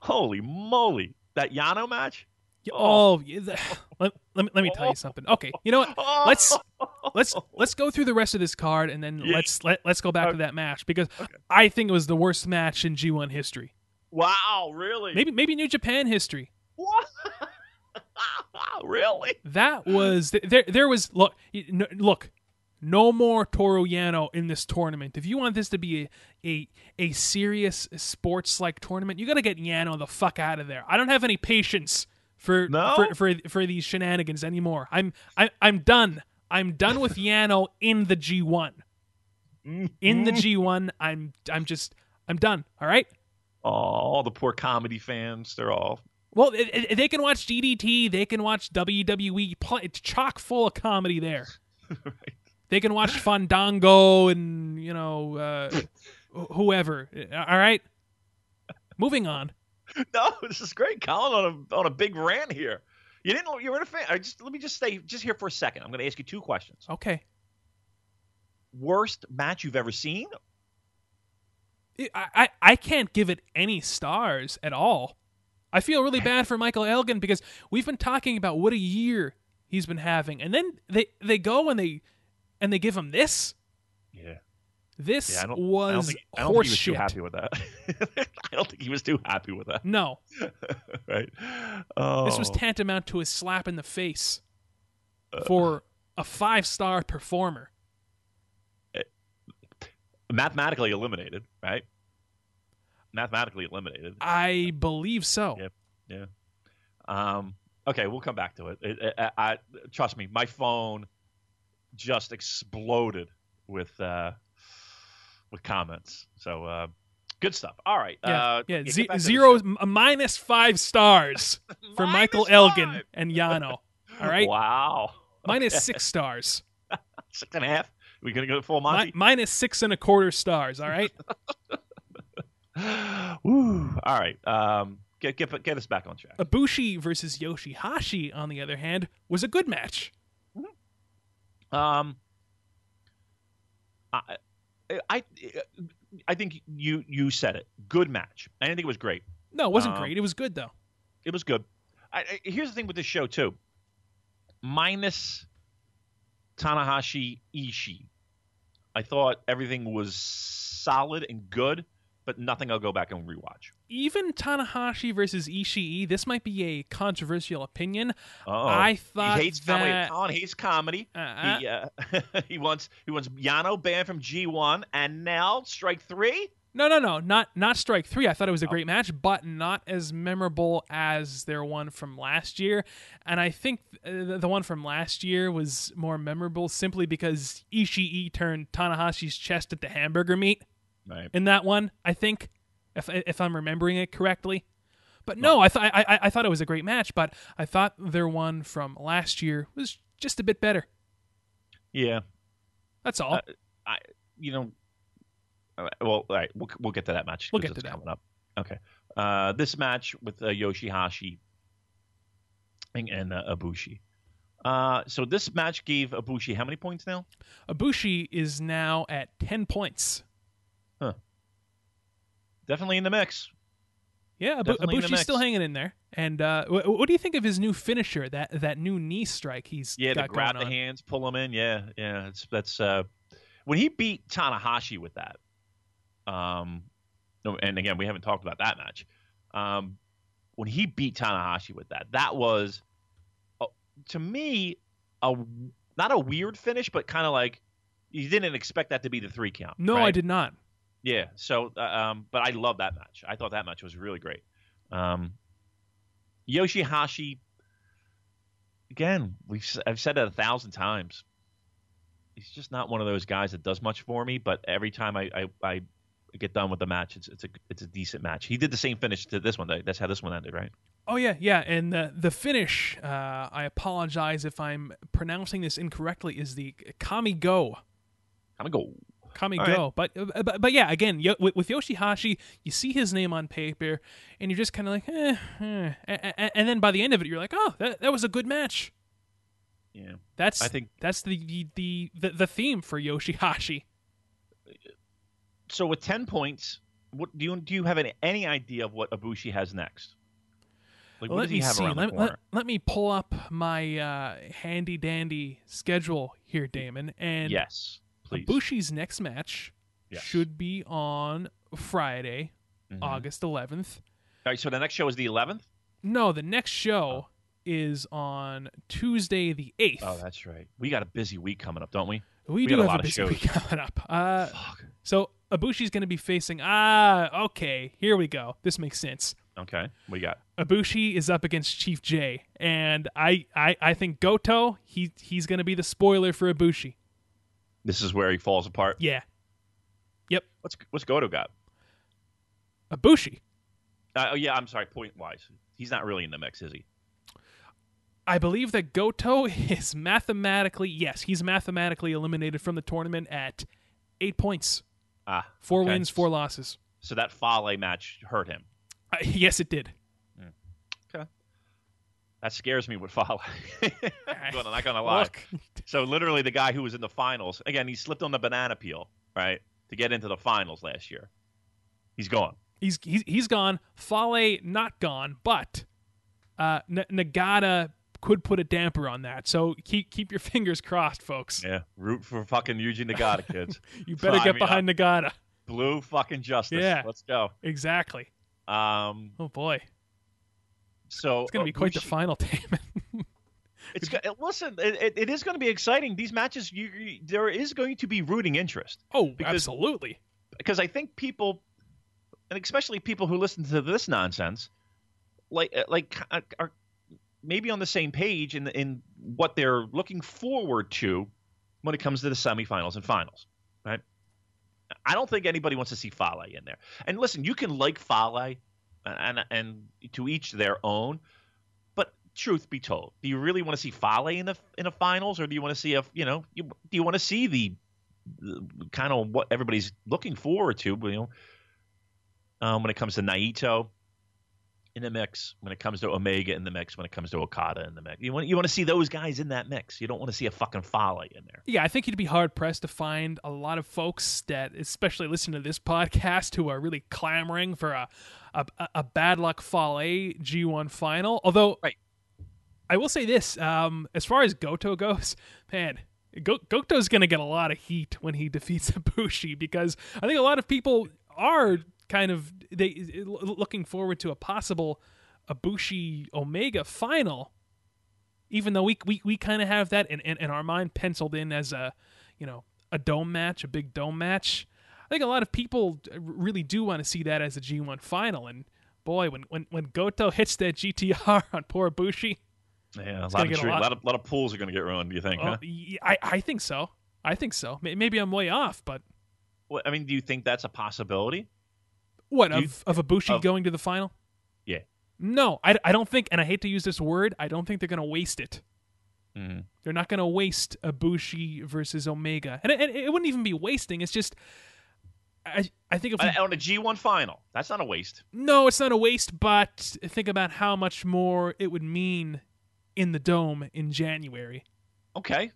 Holy moly! That Yano match? Oh. Oh, (laughs) let, let me let me tell you something. Okay, you know what? Let's let's let's go through the rest of this card and then let's let, let's go back to that match because I think it was the worst match in G1 history. Wow, really? Maybe maybe New Japan history. What? (laughs) really? That was there. There was look look. No more Toru Yano in this tournament. If you want this to be a a, a serious sports like tournament, you got to get Yano the fuck out of there. I don't have any patience for No? for, for for these shenanigans anymore. I'm I, I'm done. I'm done with Yano in the G1. In the G1, I'm I'm just I'm done. All right. Oh, all the poor comedy fans, they're all Well, it, it- they can watch DDT. They can watch WWE. It's chock full of comedy there. (laughs) They can watch Fandango and you know uh, whoever. All right. Moving on. (laughs) No, this is great, Colin, on a on a big rant here. You didn't. You were in a fan. I just let me just stay just here for a second. I'm going to ask you two questions. Okay. Worst match you've ever seen, I, I I can't give it any stars at all. I feel really bad for Michael Elgin because we've been talking about what a year he's been having, and then they they go and they and they give him this. Yeah. This Yeah, I don't, was I don't think, I don't think he was shit. too happy with that. (laughs) I don't think he was too happy with that. No, (laughs) right? Oh, this was tantamount to a slap in the face for a five star performer. mathematically eliminated, right? Mathematically eliminated. I believe so. Yep. Yeah. Um, okay, we'll come back to it. It- it- I, I- trust me, my phone just exploded with uh, with comments. So uh, good stuff. All right. Yeah, uh, yeah. get ze- back to the zero, show. m- a minus five stars (laughs) for Michael Elgin and Yano. All right, Wow. (laughs) minus six stars. (laughs) Six and a half. we gonna go full Mi- minus six and a quarter stars. All right. Woo. All right. Um, get get get us back on track. Ibushi versus Yoshihashi, on the other hand, was a good match. Um, I, I, I think you you said it. Good match. I didn't think it was great. No, it wasn't Um, great. It was good though. It was good. I, I, here's the thing with this show too. Minus Tanahashi Ishii, I thought everything was solid and good, but nothing I'll go back and rewatch. Even Tanahashi versus Ishii, this might be a controversial opinion. Oh, I thought he hates comedy. that- Colin hates comedy. Uh, he (laughs) uh, he wants he wants Yano banned from G1 and now strike three. No, no, no, not not strike three. I thought it Oh. was a great match, but not as memorable as their one from last year. And I think uh, the, the one from last year was more memorable simply because Ishii turned Tanahashi's chest into hamburger meat Right. in that one. I think, if if I'm remembering it correctly. But no, I thought I, I thought it was a great match, but I thought their one from last year was just a bit better. Yeah. That's all. Uh, I you know. right, Well, all right, we'll we'll get to that match. We'll get to that. coming up. Okay. Uh, this match with uh, Yoshihashi and, and uh, Ibushi. Uh, so this match gave Ibushi how many points now? Ibushi is now at ten points. Definitely in the mix. Yeah, Ibushi's still hanging in there. And uh, wh- what do you think of his new finisher? That that new knee strike he's Yeah, got to grab the hands, pull them in. Yeah, yeah. It's that's uh, when he beat Tanahashi with that. Um, and again, we haven't talked about that match. Um, when he beat Tanahashi with that, that was, uh, to me, a not a weird finish, but kind of like you didn't expect that to be the three count. No, I did not. Yeah. So, uh, um, but I love that match. I thought that match was really great. Um, Yoshihashi, again, we've I've said it a thousand times. He's just not one of those guys that does much for me. But every time I I, I get done with the match, it's it's a it's a decent match. He did the same finish to this one. That's how this one ended, right? Oh yeah, yeah. And the the finish. Uh, I apologize if I'm pronouncing this incorrectly. Is the Kami Go. Go. Kami All Go. But, uh, but but yeah, again, with, Yoshihashi, you see his name on paper, and you're just kind of like, eh, eh. And then by the end of it, you're like, oh, that that was a good match. Yeah. That's I think- that's the the the, the, the theme for Yoshihashi. So with ten points, what do you do? You have any, any idea of what Ibushi has next? Like, what let me see. Let, let, let me pull up my uh, handy dandy schedule here, Damon. And yes, please. Ibushi's next match Yes. should be on Friday, Mhm. August 11th. All right, so the next show is the 11th. No, the next show is on Tuesday the 8th. Oh, that's right. We got a busy week coming up, don't we? we, got do a have lot a of busy shows. week coming up. Uh, Fuck. so Ibushi's going to be facing. Ah, okay. Here we go. This makes sense. Okay, we got. Ibushi is up against Chief J, and I, I, I think Goto he he's going to be the spoiler for Ibushi. This is where he falls apart. Yeah, Yep. What's what's Goto got? Ibushi. Uh, oh yeah, I'm sorry. Point wise, he's not really in the mix, is he? I believe that Goto is mathematically yes, he's mathematically eliminated from the tournament at eight points, Ah, four okay. wins, four losses. So that Fale match hurt him. Uh, yes, it did. That scares me with Fale. (laughs) I'm not gonna (laughs) lie. Look, So literally, the guy who was in the finals again, he slipped on the banana peel, right, to get into the finals last year. He's gone. He's he's, he's gone. Fale not gone, but uh, N- Nagata could put a damper on that. So keep keep your (laughs) fingers crossed, folks. Yeah, root for fucking Yuji Nagata, kids. You better get mean, behind Nagata. Blue fucking justice. Yeah. Let's go. Exactly. Um, Oh boy, so it's going to be quite the final, (laughs) Damon. It's listen. It, it, it is going to be exciting. These matches, you, you, there is going to be rooting interest oh, Because- absolutely. because I think people, and especially people who listen to this nonsense, like uh, like uh, are maybe on the same page in in what they're looking forward to when it comes to the semifinals and finals, right? I don't think anybody wants to see Fale in there. And listen, you can like Fale, and and to each their own. But truth be told, do you really want to see Fale in the in the finals, or do you want to see a you know you, do you want to see the, the kind of what everybody's looking forward to? You know, um, when it comes to Naito in the mix, when it comes to Omega in the mix, when it comes to Okada in the mix, you want you want to see those guys in that mix. You don't want to see a fucking Fale in there. Yeah, I think you'd be hard pressed to find a lot of folks that, especially listen to this (laughs) podcast, who are really clamoring for a a, a bad luck Fale G1 final. Although, Right. I will say this: um, as far as Goto goes, (laughs) man. Go- Goto's going to get a lot of heat when he (laughs) defeats Ibushi because I think a lot of people are kind of they looking forward to a possible Ibushi Omega final even though we we, we kind of have that in, in, in our mind penciled in as a you know a dome match, a big dome match. I think a lot of people really do want to see that as a G1 final. And boy, when when, when Goto hits that GTR (laughs) on poor Bushi, Yeah, a lot of, a lot- lot of lot of pools are going to get ruined. Do you think? oh, huh? I I think so. I think so. Maybe I'm way off, but Well, I mean, do you think that's a possibility? What you- of of Ibushi of- going to the final? Yeah. No, I, I don't think, and I hate to use this word, I don't think they're going to waste it. Mm-hmm. They're not going to waste Ibushi versus Omega, and it, and it wouldn't even be wasting. It's just, I I think if we, on a G1 final, that's not a waste. no, it's not a waste, but think about how much more it would mean in the dome in January. Okay,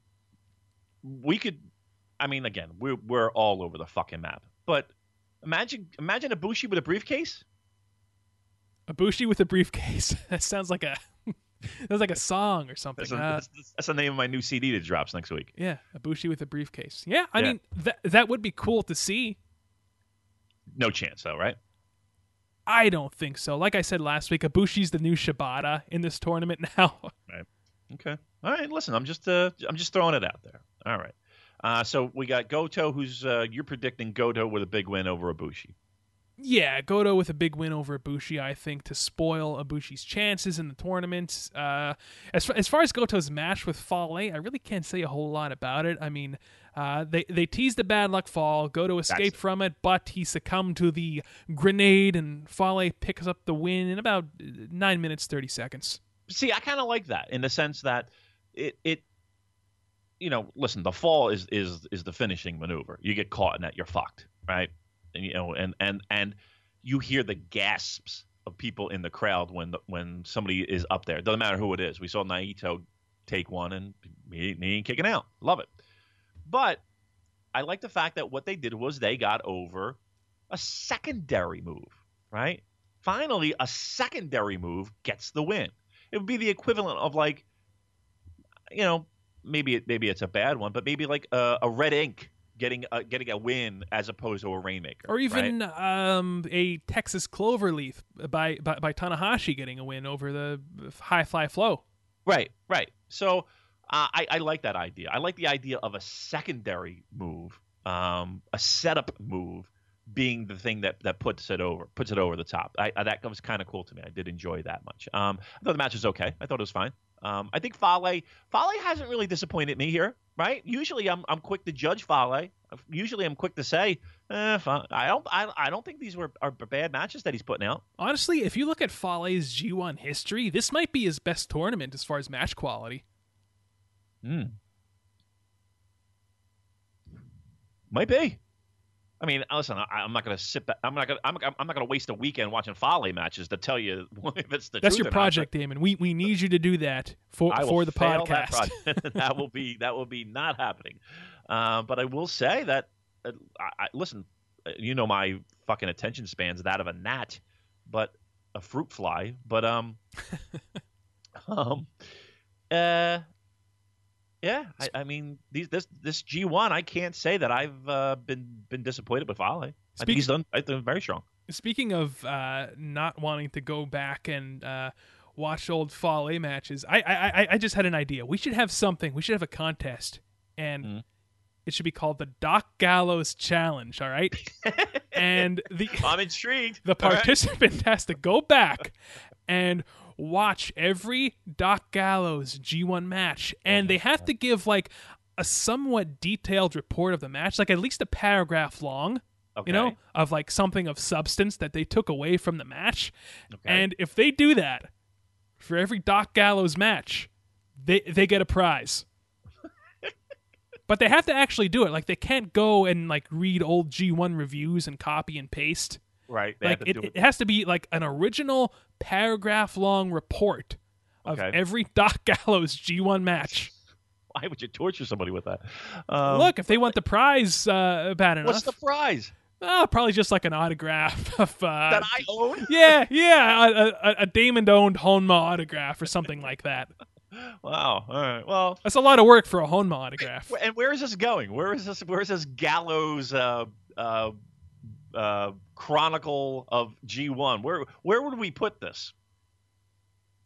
we could. I mean, again, we're we're all over the fucking map. But imagine imagine a Bushi with a briefcase. Ibushi with a briefcase. (laughs) that sounds like a (laughs) sounds like a song or something. That's, a, Uh, that's, that's the name of my new CD that drops next week. yeah, Ibushi with a briefcase. Yeah, I Yeah. mean that that would be cool to see. No chance, though, right? I don't think so. Like I said last week, Ibushi's the new Shibata in this tournament (laughs) now. right. Okay. All right. Listen, I'm just uh, I'm just throwing it out there. All right. Uh, so we got Goto, who's uh, you're predicting Goto with a big win over Ibushi. yeah, Goto with a big win over Ibushi, I think, to spoil Ibushi's chances in the tournament. Uh, as, far, as far as Goto's match with Fale, I really can't say a whole lot about it. I mean, uh, they, they teased a bad luck fall. Goto escaped it. from it, but he succumbed to the grenade, and Fale picks up the win in about uh, 9 minutes, 30 seconds. See, I kind of like that in the sense that it it you know, listen, the fall is is is the finishing maneuver. You get caught in that, you're fucked, right? And you know, and and and you hear the gasps of people in the crowd when the, when somebody is up there. Doesn't matter who it is. We saw Naito take one and he, he ain't kicking out. Love it. But I like the fact that what they did was they got over a secondary move, right? Finally, a secondary move gets the win. It would be the equivalent of like, you know, maybe it, maybe it's a bad one, but maybe like a, a red ink getting a, getting a win as opposed to a rainmaker, Or right? even um, a Texas Cloverleaf by, by, by Tanahashi getting a win over the High Fly Flow. Right, right. So uh, I, I like that idea. I like the idea of a secondary move, um, a setup move, being the thing that, that puts it over puts it over the top. I, I, that was kind of cool to me. I did enjoy that much. Um, I thought the match was okay. I thought it was fine. Um, I think Fale Fale hasn't really disappointed me here. Right? Usually I'm I'm quick to judge Fale. Usually I'm quick to say, eh, I don't I, I don't think these were are bad matches that he's putting out. Honestly, if you look at Fale's G1 history, this might be his best tournament as far as match quality. Hmm. Might be. I mean, listen, I, I'm not going to sit back. I'm not going. to I'm, I'm not going to waste a weekend watching Fale matches to tell you (laughs) if it's the That's your not, project, Damon. We we need you to do that for for the That, podcast. project. (laughs) that will be that will be not happening. Uh, but I will say that. Uh, I, I, listen, uh, you know my fucking attention spans that of a gnat, but a fruit fly. But um, (laughs) um, uh, yeah. I, I mean, these this this G one, I can't say that I've uh, been been disappointed with Fale. I think he's done. I think very strong. Speaking of uh, not wanting to go back and uh, watch old A matches, I, I I I just had an idea. We should have something. We should have a contest, and Mhm. it should be called the Doc Gallows Challenge. All right, (laughs) and the I'm intrigued. (laughs) the All right. participant has to go back and watch every Doc Gallows G1 match, and they have to give like a somewhat detailed report of the match, like at least a paragraph long. Okay. You know, of like something of substance that they took away from the match. Okay. And if they do that for every Doc Gallows match, they they get a prize. (laughs) but they have to actually do it. Like they can't go and like read old G1 reviews and copy and paste right. Like it, it has to be like an original paragraph long report of Okay. every (laughs) Doc Gallows G1 match. (laughs) Why would you torture somebody with that? Um, Look, if they want the prize uh, bad enough, what's the prize oh, probably just like an autograph (laughs) of uh, that I own? yeah, yeah, a, a, a Damon owned Honma autograph or something like that. Wow. All right. Well, That's a lot of work for a Honma autograph. and where is this going? Where is this? Where is this gallows uh, uh, uh, chronicle of G1? Where where would we put this?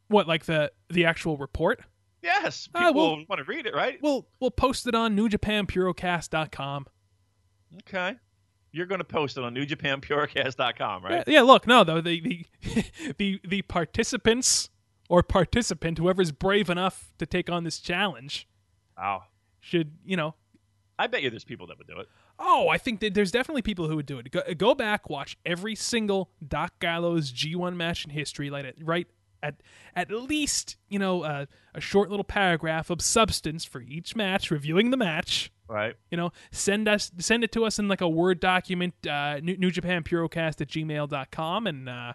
What, like the the actual report? Yes, Ah, people well- want to read it, right? We'll we'll post it on NewJapanPurocast.com. Okay. You're going to post it on NewJapanPurocast.com, right? Yeah, yeah, look, no, though the the (laughs) the the participants or participant, whoever's brave enough to take on this challenge, Wow. should you know? I bet you there's people that would do it. Oh, I think that there's definitely people who would do it. Go, go back, watch every single Doc Gallows G1 match in history, like it right at at least you know uh, a short little paragraph of substance for each match, reviewing the match. Right. You know, send us send it to us in like a Word document, uh, New, New Japan Purocast at gmail.com, and uh,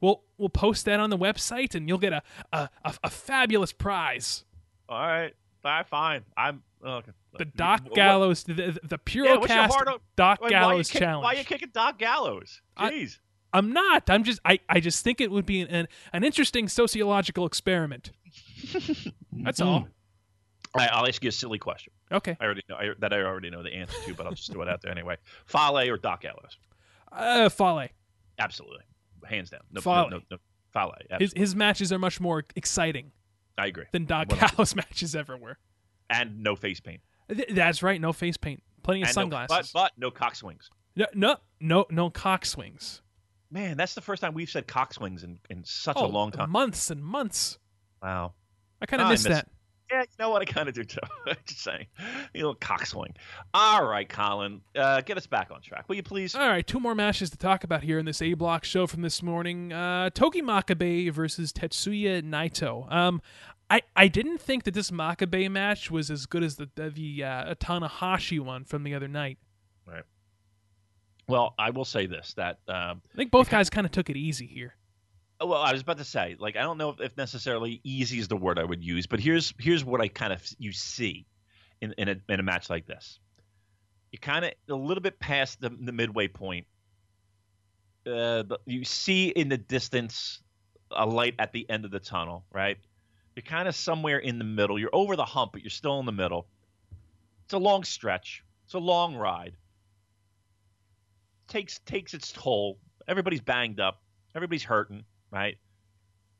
we'll we'll post that on the website, and you'll get a a, a, a fabulous prize. All right. All right, fine. I'm okay. The Doc What- Gallows, the, the, the Yeah, what's your Purocast hard o- Doc Wait, why you Gallows kick- challenge. Why are you kicking Doc Gallows? I- Jeez. I'm not. I'm just. I, I just think it would be an, an, an interesting sociological experiment. (laughs) That's all. All right, I'll ask you a silly question. Okay. I already know I, that I already know the answer to, but I'll just throw it out there anyway. Fale or Doc Gallows? Uh, Fale. Absolutely, hands down. No, Fale. no, no, no. Fale. His absolutely. his matches are much more exciting I agree. than Doc Gallows (laughs) matches ever were. And no face paint. Th- that's right. No face paint. Plenty of And no, sunglasses. but but no cock swings. no, no, no, no cock swings. Man, that's the first time we've said cock swings in, in such oh, a long time. months and months. Wow. I kind of I miss miss- that. Yeah, you know what? I kind of do too. (laughs) Just saying. You little cock swing. All right, Colin. Uh, get us back on track, will you please? All right, two more matches to talk about here in this A Block show from this morning. Uh, Togi Makabe versus Tetsuya Naito. Um, I, I didn't think that this Makabe match was as good as the the, uh, Tanahashi one from the other night. Right. Well, I will say this: that um, I think both guys kind of took it easy here. Oh, Well, I was about to say, like, I don't know if, if necessarily easy is the word I would use, but here's here's what I kind of you see in in a, in a match like this. You kind of a little bit past the, the midway point. Uh, you see in the distance a light at the end of the tunnel, right? You're kind of somewhere in the middle. You're over the hump, but you're still in the middle. It's a long stretch. It's a long ride. Takes takes its toll. Everybody's banged up. Everybody's hurting right?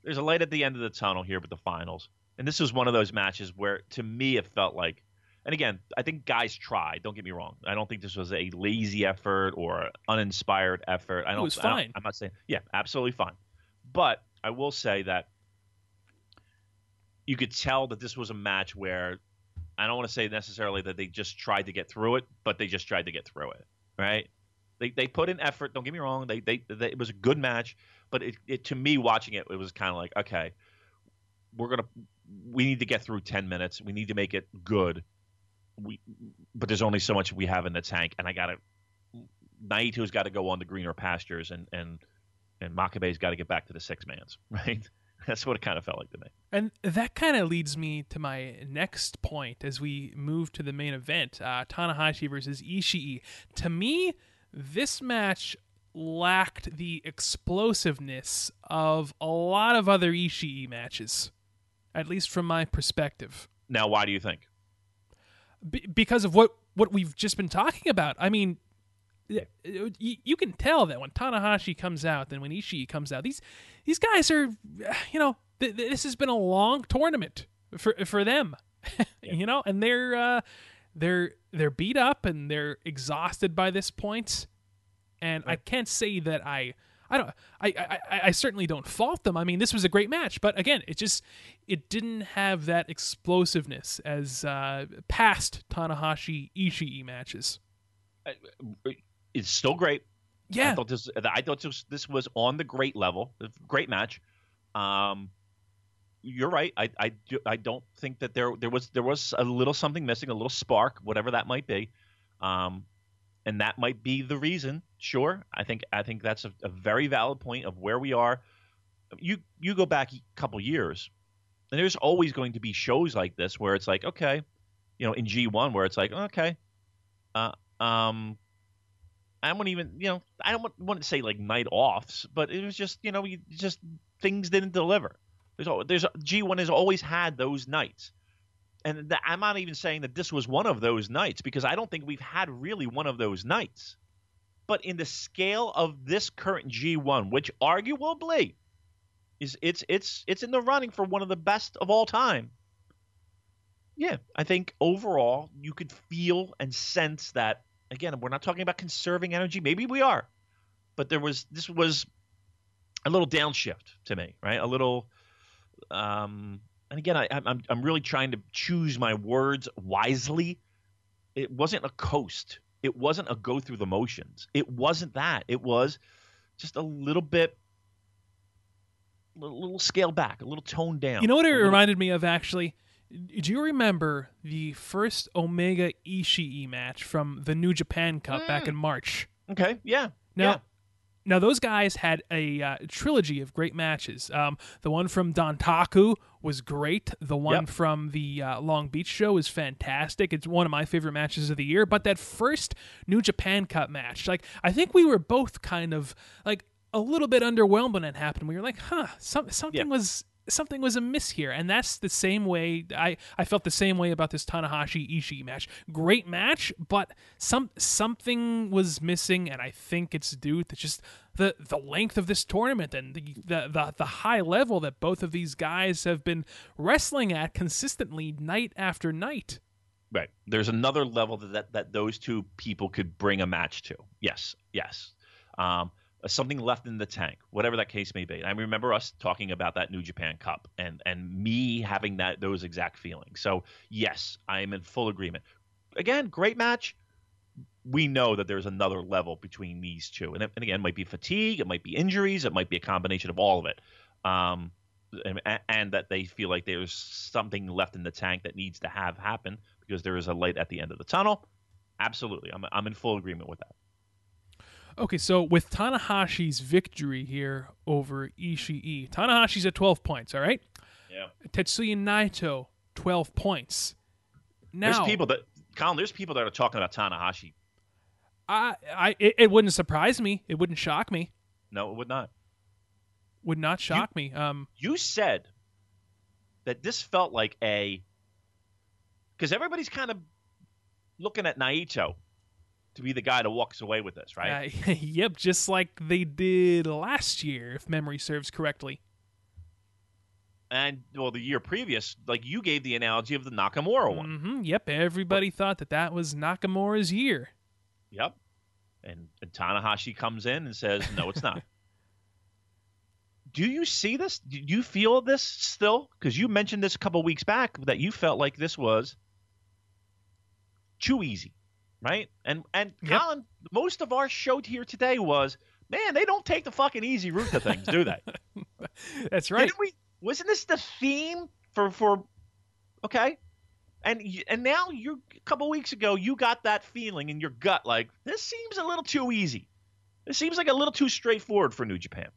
There's a light at the end of the tunnel here with the finals. And this was one of those matches where, to me, it felt like, and again, I think guys tried. Don't get me wrong. I don't think this was a lazy effort or uninspired effort. I don't. was I don't- fine. I'm not saying, yeah, absolutely fine. But I will say that you could tell that this was a match where I don't want to say necessarily that they just tried to get through it, but they just tried to get through it, right? They, they put in effort. Don't get me wrong. They, they, they it was a good match, but it, it to me watching it, it was kind of like okay, we're gonna we need to get through ten minutes. We need to make it good. We but there's only so much we have in the tank, and I gotta Naito's got to go on the greener pastures, and and and Makabe's got to get back to the six mans, (laughs) right? That's what it kind of felt like to me. And that kind of leads me to my next point as we move to the main event uh, Tanahashi versus Ishii. To me, this match lacked the explosiveness of a lot of other Ishii matches, at least from my perspective. Now, why do you think? B- because of what what we've just been talking about. I mean, you can tell that when Tanahashi comes out, then when Ishii comes out, these these guys are, (sighs) you know, th- th- this has been a long tournament for for them, (laughs) you know, and they're uh, they're they're beat up and they're exhausted by this point, and I can't say that I. I don't. I, I I certainly don't fault them. I mean, this was a great match, but again, it just it didn't have that explosiveness as uh, past Tanahashi Ishii matches. It's still great. Yeah, I thought this. I thought this, this was on the great level. Great match. Um, you're right. I I, do, I don't think that there there was there was a little something missing, a little spark, whatever that might be. Um, and that might be the reason. Sure, I think I think that's a, a very valid point of where we are. You you go back a couple years, and there's always going to be shows like this where it's like, okay, you know, in G1 where it's like, okay, uh, um, I wouldn't even, you know, I don't want, to say like night offs, but it was just, you know, you just things didn't deliver. There's there's G1 has always had those nights. And th- I'm not even saying that this was one of those nights because I don't think we've had really one of those nights. But in the scale of this current G1, which arguably is it's it's it's in the running for one of the best of all time. Yeah, I think overall you could feel and sense that again, we're not talking about conserving energy. Maybe we are. But there was this was a little downshift to me, right? A little um and again, I, I'm I'm really trying to choose my words wisely. It wasn't a coast. It wasn't a go through the motions. It wasn't that. It was just a little bit, a little scale back, a little toned down. You know what it little- reminded me of actually? Do you remember the first Omega Ishii match from the New Japan Cup back Mm. in March? Okay, yeah, Now, yeah. now those guys had a uh, trilogy of great matches. Um, the one from Dontaku was great. The one Yep. from the uh, Long Beach show is fantastic. It's one of my favorite matches of the year. But that first New Japan Cup match, like I think we were both kind of like a little bit underwhelmed when it happened. We were like, huh, some, something Yeah. was something was amiss here and that's the same way I, I felt the same way about this Tanahashi Ishii match great match but some something was missing and I think it's due to just the the length of this tournament and the the, the, the high level that both of these guys have been wrestling at consistently night after night Right. There's another level that, that that those two people could bring a match to. Yes. Yes. Um, something left in the tank, whatever that case may be. And I remember us talking about that New Japan Cup and and me having that those exact feelings. So yes, I am in full agreement. Again, great match. We know that there's another level between these two, and, and again, it might be fatigue, it might be injuries, it might be a combination of all of it. Um, and, and that they feel like there's something left in the tank that needs to have happen because there is a light at the end of the tunnel. Absolutely, I'm I'm in full agreement with that. Okay, so with Tanahashi's victory here over Ishii, Tanahashi's at 12 points, all right? Yeah. Tetsuya Naito, 12 points. Now, There's people that Colin. There's people that are talking about Tanahashi. I, I, it, it wouldn't surprise me. It wouldn't shock me. No, it would not. Would not shock me. Um, You said that this felt like a because everybody's kind of looking at Naito to be the guy that walks away with this, right? uh, (laughs) yep, just like they did last year, if memory serves correctly. and well, the year previous, like you gave the analogy of the Nakamura one. hmm Yep, everybody thought that that was Nakamura's year. Yep. And, and Tanahashi comes in and says, "No, it's not." (laughs) Do you see this? Do you feel this still? Because you mentioned this a couple weeks back that you felt like this was too easy, right? And and Yep. Colin, most of our show here today was, man, they don't take the fucking easy route to things, do they? (laughs) That's right. Didn't we? Wasn't this the theme for for? Okay, and and now you a couple weeks ago you got that feeling in your gut like this seems a little too easy. This seems like a little too straightforward for New Japan.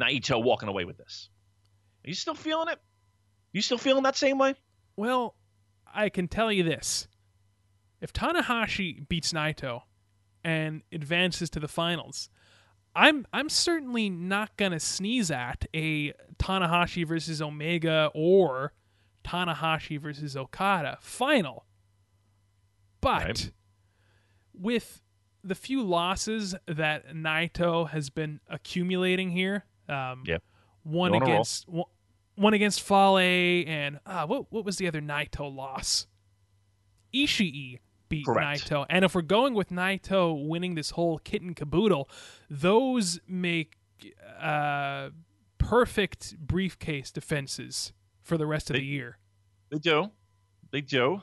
Naito walking away with this. Are you still feeling it? You still feeling that same way? Well, I can tell you this. If Tanahashi beats Naito and advances to the finals. I'm I'm certainly not gonna sneeze at a Tanahashi versus Omega or Tanahashi versus Okada final. But Right. with the few losses that Naito has been accumulating here, um, Yep. one Go on a against one, one against Fale and uh, what what was the other Naito loss? Ishii beat Correct. Naito, and if we're going with Naito winning this whole kit and caboodle, those make uh, perfect briefcase defenses for the rest of They- the year. They do. They do.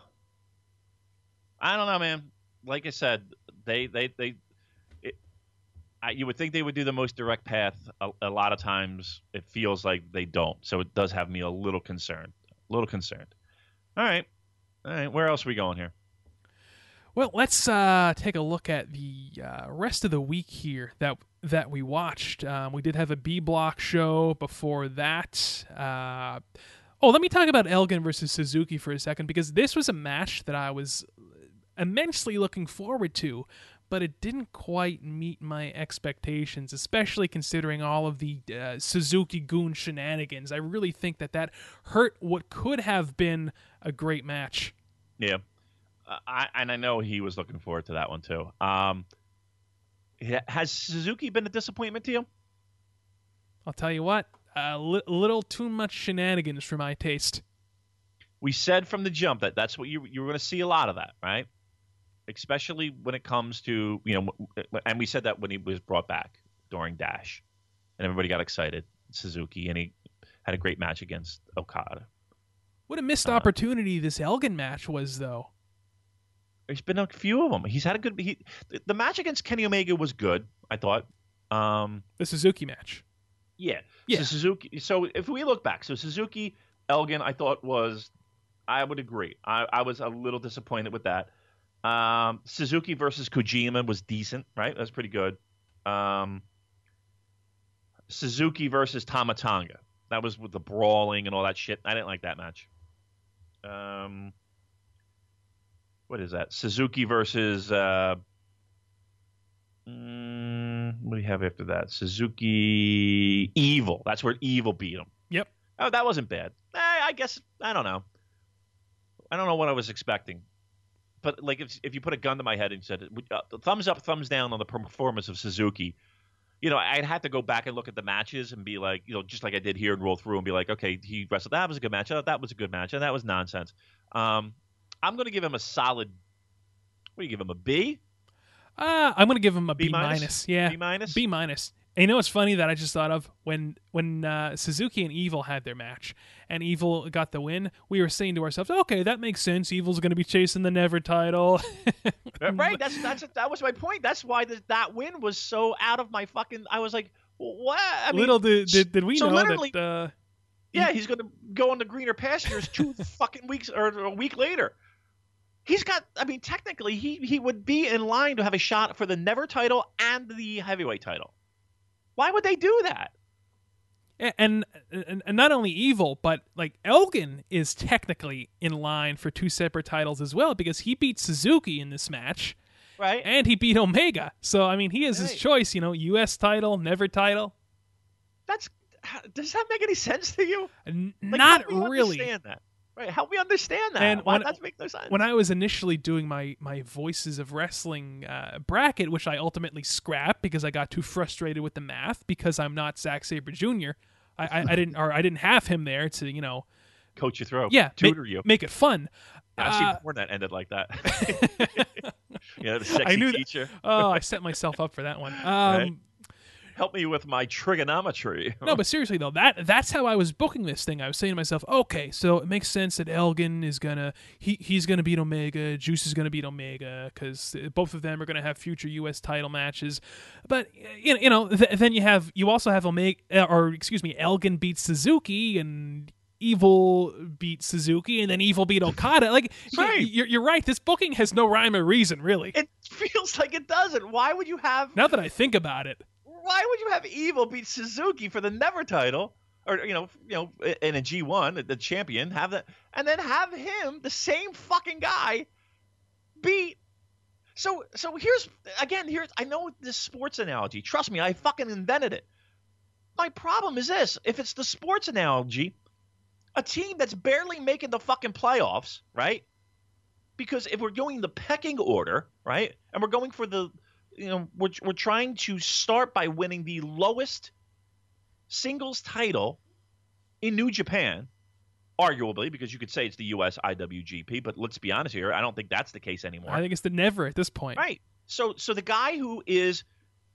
I don't know, man. Like I said, they they they. It, I, you would think they would do the most direct path. A, a lot of times, it feels like they don't. So it does have me a little concerned. A little concerned. All right, all right. Where else are we going here? Well, let's uh, take a look at the uh, rest of the week here that that we watched. Um, we did have a B block show before that. Uh, oh, let me talk about Elgin versus Suzuki for a second because this was a match that I was immensely looking forward to, but it didn't quite meet my expectations, especially considering all of the uh, Suzuki Goon shenanigans. I really think that that hurt what could have been a great match. Yeah, I and I know he was looking forward to that one too. Um, has Suzuki been a disappointment to you? I'll tell you what, a li- little too much shenanigans for my taste. we said from the jump that that's what you you were going to see a lot of that, right? Especially when it comes to you know, and we said that when he was brought back during Dash, and everybody got excited. Suzuki and he had a great match against Okada. What a missed Uh, opportunity this Elgin match was, though. There's been a few of them. He's had a good. He, the- the match against Kenny Omega was good. I thought. Um, The Suzuki match. Yeah. Yeah. So Suzuki. So if we look back, so Suzuki Elgin, I thought was, I would agree. I, I was a little disappointed with that. Um, Suzuki versus Kojima was decent, right? That was pretty good. Um, Suzuki versus Tama Tonga. That was with the brawling and all that shit. I didn't like that match. Um, what is that? Suzuki versus. Uh, mm, what do you have after that? Suzuki Evil. That's where Evil beat him. Yep. Oh, that wasn't bad. Eh, I guess I don't know. I don't know what I was expecting, but like if if you put a gun to my head and said uh, thumbs up, thumbs down on the performance of Suzuki, you know, I'd have to go back and look at the matches and be like, you know, just like I did here and roll through and be like, okay, he wrestled. That was a good match. That was a good match, and that was nonsense. Um, I'm going to give him a solid. What do you give him a B? Uh, I'm gonna give him a B B minus? minus. Yeah, B minus? B minus. And you know what's funny that I just thought of when when uh, Suzuki and Evil had their match and Evil got the win. We were saying to ourselves, "Okay, that makes sense. Evil's going to be chasing the Never title." (laughs) Right. That's (laughs) that's that was my point. That's why the, that win was so out of my fucking. I was like, what? I mean, Little did, did did we so know that. Uh, Yeah, he's going to go on the greener pastures two (laughs) fucking weeks or a week later. He's got. I mean, technically, he he would be in line to have a shot for the never title and the heavyweight title. Why would they do that? and, and and not only evil, but like Elgin is technically in line for two separate titles as well because he beat Suzuki in this match Right? and he beat Omega. So I mean, he has his choice. You know, U.S. title, never title. That's. Does that make any sense to you? Like, not really. Understand that. Right? Help me understand that. And Why when- make no sense? When I was initially doing my my voices of wrestling uh, bracket, which I ultimately scrapped because I got too frustrated with the math because I'm not Zack Sabre Jr. I, I, I didn't or I didn't have him there to you know coach you through. yeah Tutor make, you. make it fun. I've seen Uh, porn that ended like that. (laughs) (laughs) yeah, the sexy I knew that- teacher. oh, I (laughs) set myself up for that one. Um, Right. Help me with my trigonometry. No, but seriously though, that that's how I was booking this thing. I was saying to myself, okay, so it makes sense that Elgin is gonna he he's gonna beat Omega, Juice is gonna beat Omega because both of them are gonna have future U.S. title matches. But you know, you know th- then you have you also have Omega uh, or excuse me, Elgin beats Suzuki and. Evil beat Suzuki, and then Evil beat Okada. Like, Right. you're, you're right. This booking has no rhyme or reason, really. it (laughs) feels like it doesn't. Why would you have? now that I think about it, Why would you have Evil beat Suzuki for the Never title, or you know, you know, in a G one, the champion, have that, and then have him, the same fucking guy, beat So so here's again here's I know this sports analogy. Trust me, I fucking invented it. My problem is this: if it's the sports analogy, a team that's barely making the fucking playoffs, right? Because if we're going the pecking order, right, and we're going for the, you know, we're we're trying to start by winning the lowest singles title in New Japan, arguably, because you could say it's the U.S. IWGP, but let's be honest here, I don't think that's the case anymore. I think it's the never at this point. Right. So so the guy who is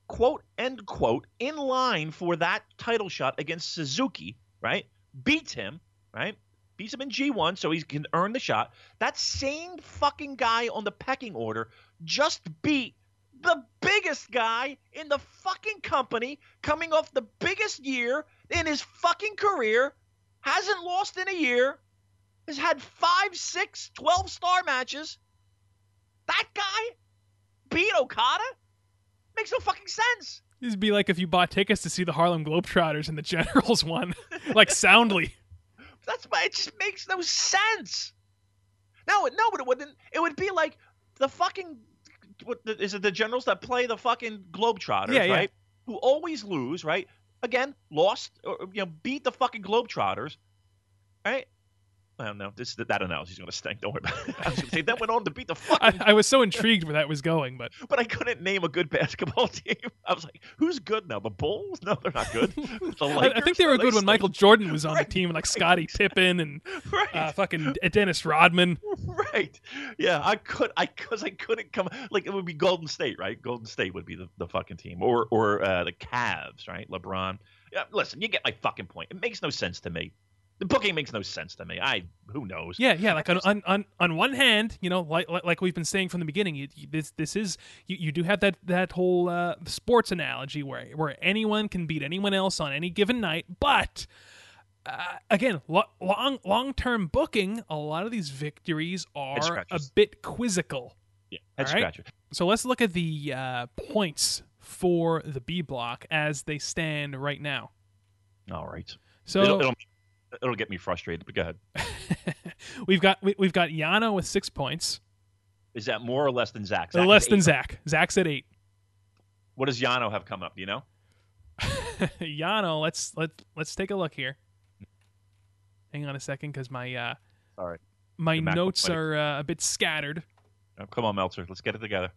quote end quote in line for that title shot against Suzuki, right? Beats him, right? Beats him in G1 so he can earn the shot. That same fucking guy on the pecking order just beat the biggest guy in the fucking company coming off the biggest year in his fucking career, hasn't lost in a year, has had five, six, 12 star matches. That guy beat Okada? Makes no fucking sense. This would be like if you bought tickets to see the Harlem Globetrotters and the Generals (laughs) won, like soundly. That's why it just makes no sense. No, no, but it wouldn't. It would be like the fucking. What the, is it? The Generals that play the fucking Globetrotters, Yeah, yeah. right? Who always lose, right? Again, lost, or you know, beat the fucking Globetrotters, right? I don't know. This that analogy's gonna stink. Don't worry about it. (laughs) I was gonna say that went on to beat the I, fucking I was so intrigued where that was going, but (laughs) but I couldn't name a good basketball (laughs) team. I was like, who's good now? The Bulls? No, they're not good. The I, I think they were good when stink. Michael Jordan was on Right, the team, and like right, Scottie Pippen and Right. uh, fucking Dennis Rodman. right. Yeah, I could. I because I couldn't come. Like it would be Golden State, right? Golden State would be the, the fucking team, or or uh, the Cavs, right? LeBron. Yeah, listen, you get my fucking point. It makes no sense to me. The booking makes no sense to me. I who knows? Yeah, yeah. Like on on, on, on one hand, you know, like like, we've been saying from the beginning, you, you- this this is you, you do have that that whole uh, sports analogy where where anyone can beat anyone else on any given night, but. Uh, again, lo- long long term booking, a lot of these victories are a bit quizzical. Yeah, head right. scratcher. So let's look at the uh, points for the B block as they stand right now. All right. So it'll, it'll it'll get me frustrated. But go ahead. (laughs) we've got we, we've got Yano with six points, Is that more or less than Zack? Uh, Zack less than. Zack. Zack's at eight. What does Yano have come up? Do you know? (laughs) Yano, let's let let's take a look here. Hang on a second, because my uh, Sorry. my notes are uh, a bit scattered. Oh, come on, Meltzer. Let's get it together.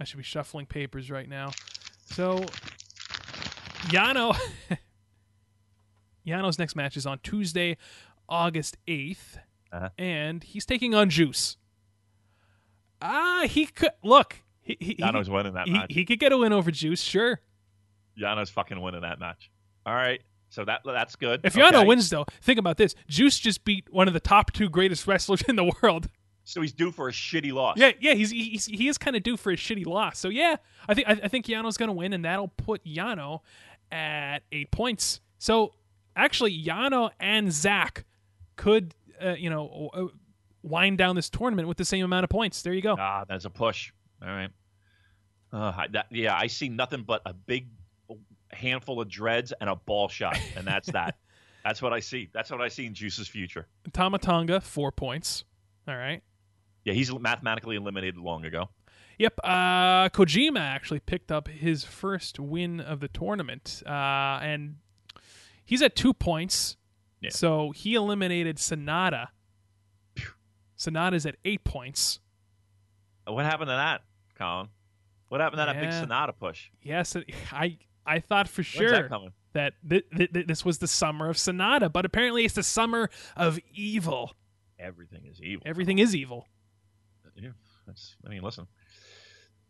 I should be shuffling papers right now. So Yano (laughs) Yano's next match is on Tuesday, August 8th, Uh-huh. and he's taking on Juice. Ah, he could look. He, he, Yano's winning that he, match. he could get a win over Juice, sure. Yano's fucking winning that match. All right. So that that's good. If Yano Okay. wins, though, think about this: Juice just beat one of the top two greatest wrestlers in the world. so he's due for a shitty loss. Yeah, yeah, he's, he's he is kind of due for a shitty loss. So yeah, I think I, I think Yano's gonna win, and that'll put Yano at eight points. So actually, Yano and Zack could uh, you know uh, wind down this tournament with the same amount of points. There you go. Ah, that's a push. All right. Uh, that, yeah, I see nothing but a big handful of dreads and a ball shot, and that's that. (laughs) that's what I see. That's what I see in Juice's future. Tama Tonga four points. All right. Yeah, he's mathematically eliminated long ago. Yep. Uh, Kojima actually picked up his first win of the tournament, uh, and he's at two points. Yeah. So he eliminated Sanada. Sanada's at eight points. What happened to that, Colin? What happened to that big Sanada push? Yes, I I thought for When's sure that coming? that th- th- th- this was the summer of Sanada, but apparently it's the summer of evil. Everything is evil. Everything is evil. Yeah, that's. I mean, listen.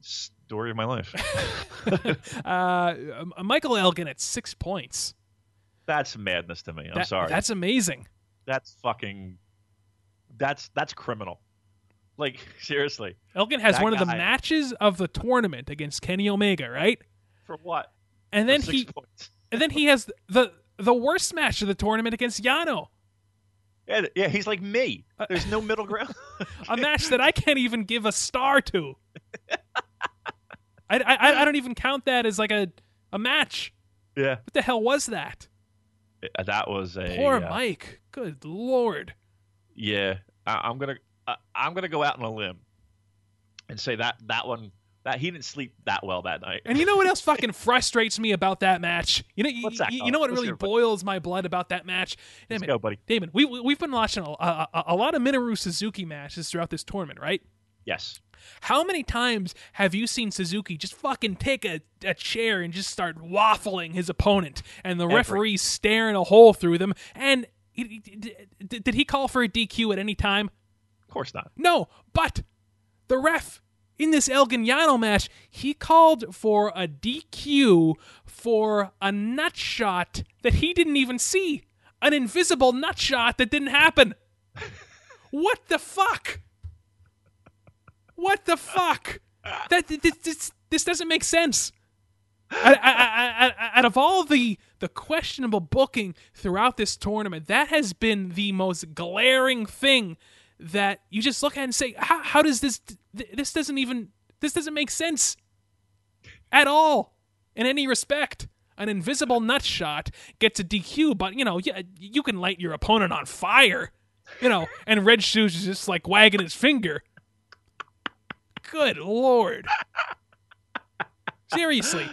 Story of my life. (laughs) uh, Michael Elgin at six points. That's madness to me. I'm That- sorry. That's amazing. that's fucking. That's that's criminal. Like (laughs) seriously, Elgin has one of the matches of the tournament against Kenny Omega, right? for what? And then he points. and then he has the the worst match of the tournament against Yano, Yeah, yeah, he's like me. Uh, There's no middle ground. (laughs) a match that I can't even give a star to. (laughs) I, I, I don't even count that as like a a match. yeah, What the hell was that? Uh, that was a Poor uh, Mike. Good lord. Yeah, I, I'm gonna I, I'm gonna go out on a limb and say that that one that he didn't sleep that well that night. And you know what else fucking (laughs) frustrates me about that match? You know, you, you, know what Let's really buddy. boils my blood about that match? Let's Damon, go, buddy. Damon, we we- we've been watching a, a, a lot of Minoru Suzuki matches throughout this tournament, right? Yes. How many times have you seen Suzuki just fucking take a, a chair and just start waffling his opponent, and the Every. referee staring a hole through them? And he- did did he call for a DQ at any time? Of course not. No, but the ref in this Elgin Yano match, he called for a DQ for a nut shot that he didn't even see. An invisible nut shot that didn't happen. (laughs) what the fuck? What the fuck? That this this, this doesn't make sense. Out, out- out- out of all the the questionable booking throughout this tournament, that has been the most glaring thing that you just look at and say, how, how does this this doesn't even this doesn't make sense at all in any respect. An invisible nut shot gets a DQ, but you know, yeah, you can light your opponent on fire, you know, and Red Shoes is just like wagging his finger. Good lord. Seriously.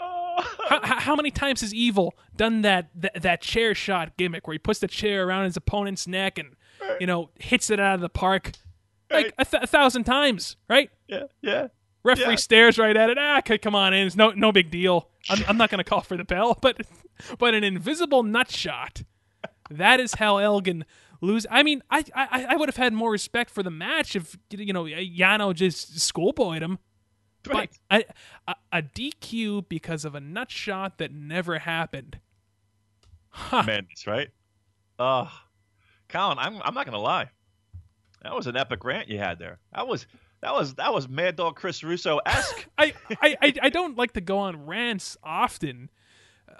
How, how how many times has Evil done that, that that chair shot gimmick where he puts the chair around his opponent's neck and you know hits it out of the park like a, th- a thousand times, right? Yeah. Yeah. Referee Yeah. stares right at it. Ah, come on in. It's no no big deal. I'm, I'm not going to call for the bell, (laughs) but but an invisible nut shot. That is how Elgin lose. I mean, I I, I would have had more respect for the match if you know Yano just schoolboyed him. Right. But a, a, a DQ because of a nut shot that never happened. Huh. Madness, right? Uh Colin, I'm I'm not gonna lie. That was an epic rant you had there. That was that was that was Mad Dog Chris Russo esque. (laughs) I, I, I, I don't like to go on rants often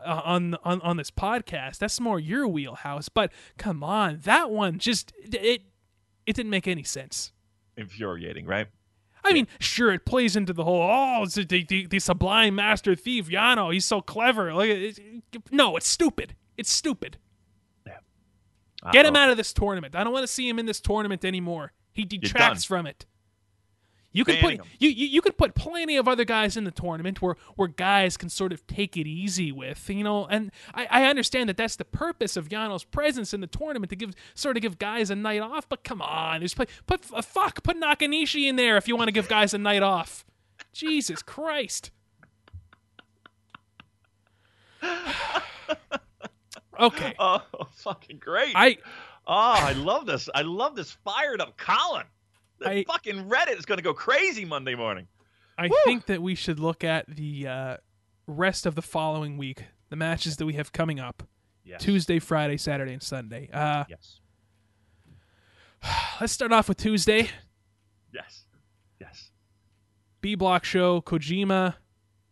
uh, on, on on this podcast. That's more your wheelhouse. But come on, that one just it it didn't make any sense. Infuriating, right? I mean, sure, it plays into the whole oh, it's the, the, the sublime master thief Yano. He's so clever. Like, it, it- no, it's stupid. It's stupid. Yeah. Get him out of this tournament. I don't want to see him in this tournament anymore. He detracts from it. You can Banning put him. you, you you can put plenty of other guys in the tournament where where guys can sort of take it easy with you know and I, I understand that that's the purpose of Yano's presence in the tournament to give sort of give guys a night off but come on there's play, put uh, fuck put Nakanishi in there if you want to give guys a night off Jesus Christ (sighs) okay (laughs) Oh, fucking great. I oh, I love this. I love this fired up Colin. The I- fucking Reddit is gonna go crazy Monday morning. I Woo! think that we should look at the uh, rest of the following week, the matches that we have coming up Yes. Tuesday, Friday, Saturday, and Sunday. Uh, Yes. (sighs) let's start off with Tuesday. Yes. Yes. B Block Show, Kojima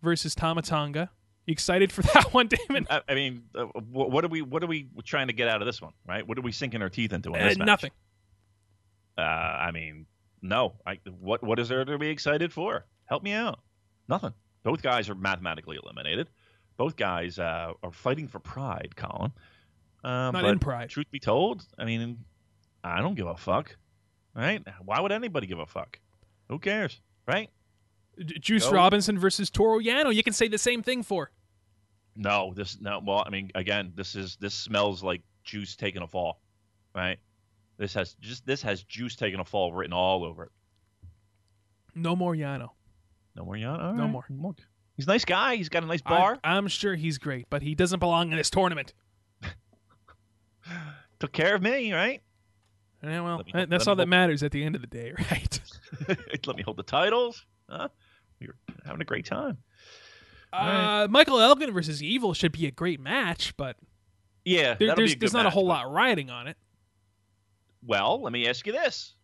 versus Tama Tonga. You excited for (laughs) that one, Damon? I, I mean, uh, what are we what are we trying to get out of this one, right? What are we sinking our teeth into in Uh, match? nothing. Uh, I mean, no. I, what what is there to be excited for? Help me out. Nothing. Both guys are mathematically eliminated. Both guys uh, are fighting for pride, Colin. Uh, Not but in pride. Truth be told, I mean, I don't give a fuck. Right? Why would anybody give a fuck? Who cares? Right? Juice Go. Robinson versus Toro Yano. You can say the same thing for. No, this no. Well, I mean, again, this is this smells like juice taking a fall, right? This has just this has juice taking a fall written all over it. No more Yano. No more Yano. All No right. more. Look, he's a nice guy. He's got a nice bar. I'm sure he's great, but he doesn't belong in this tournament. (laughs) Took care of me, right? Yeah, well, me- that's all that hold- matters at the end of the day, (laughs) right? (laughs) Let me hold the titles. Huh? You're having a great time. Uh, Michael Elgin versus Evil should be a great match, but Yeah, there, there's there's not a whole but- lot riding on it. Well, let me ask you this: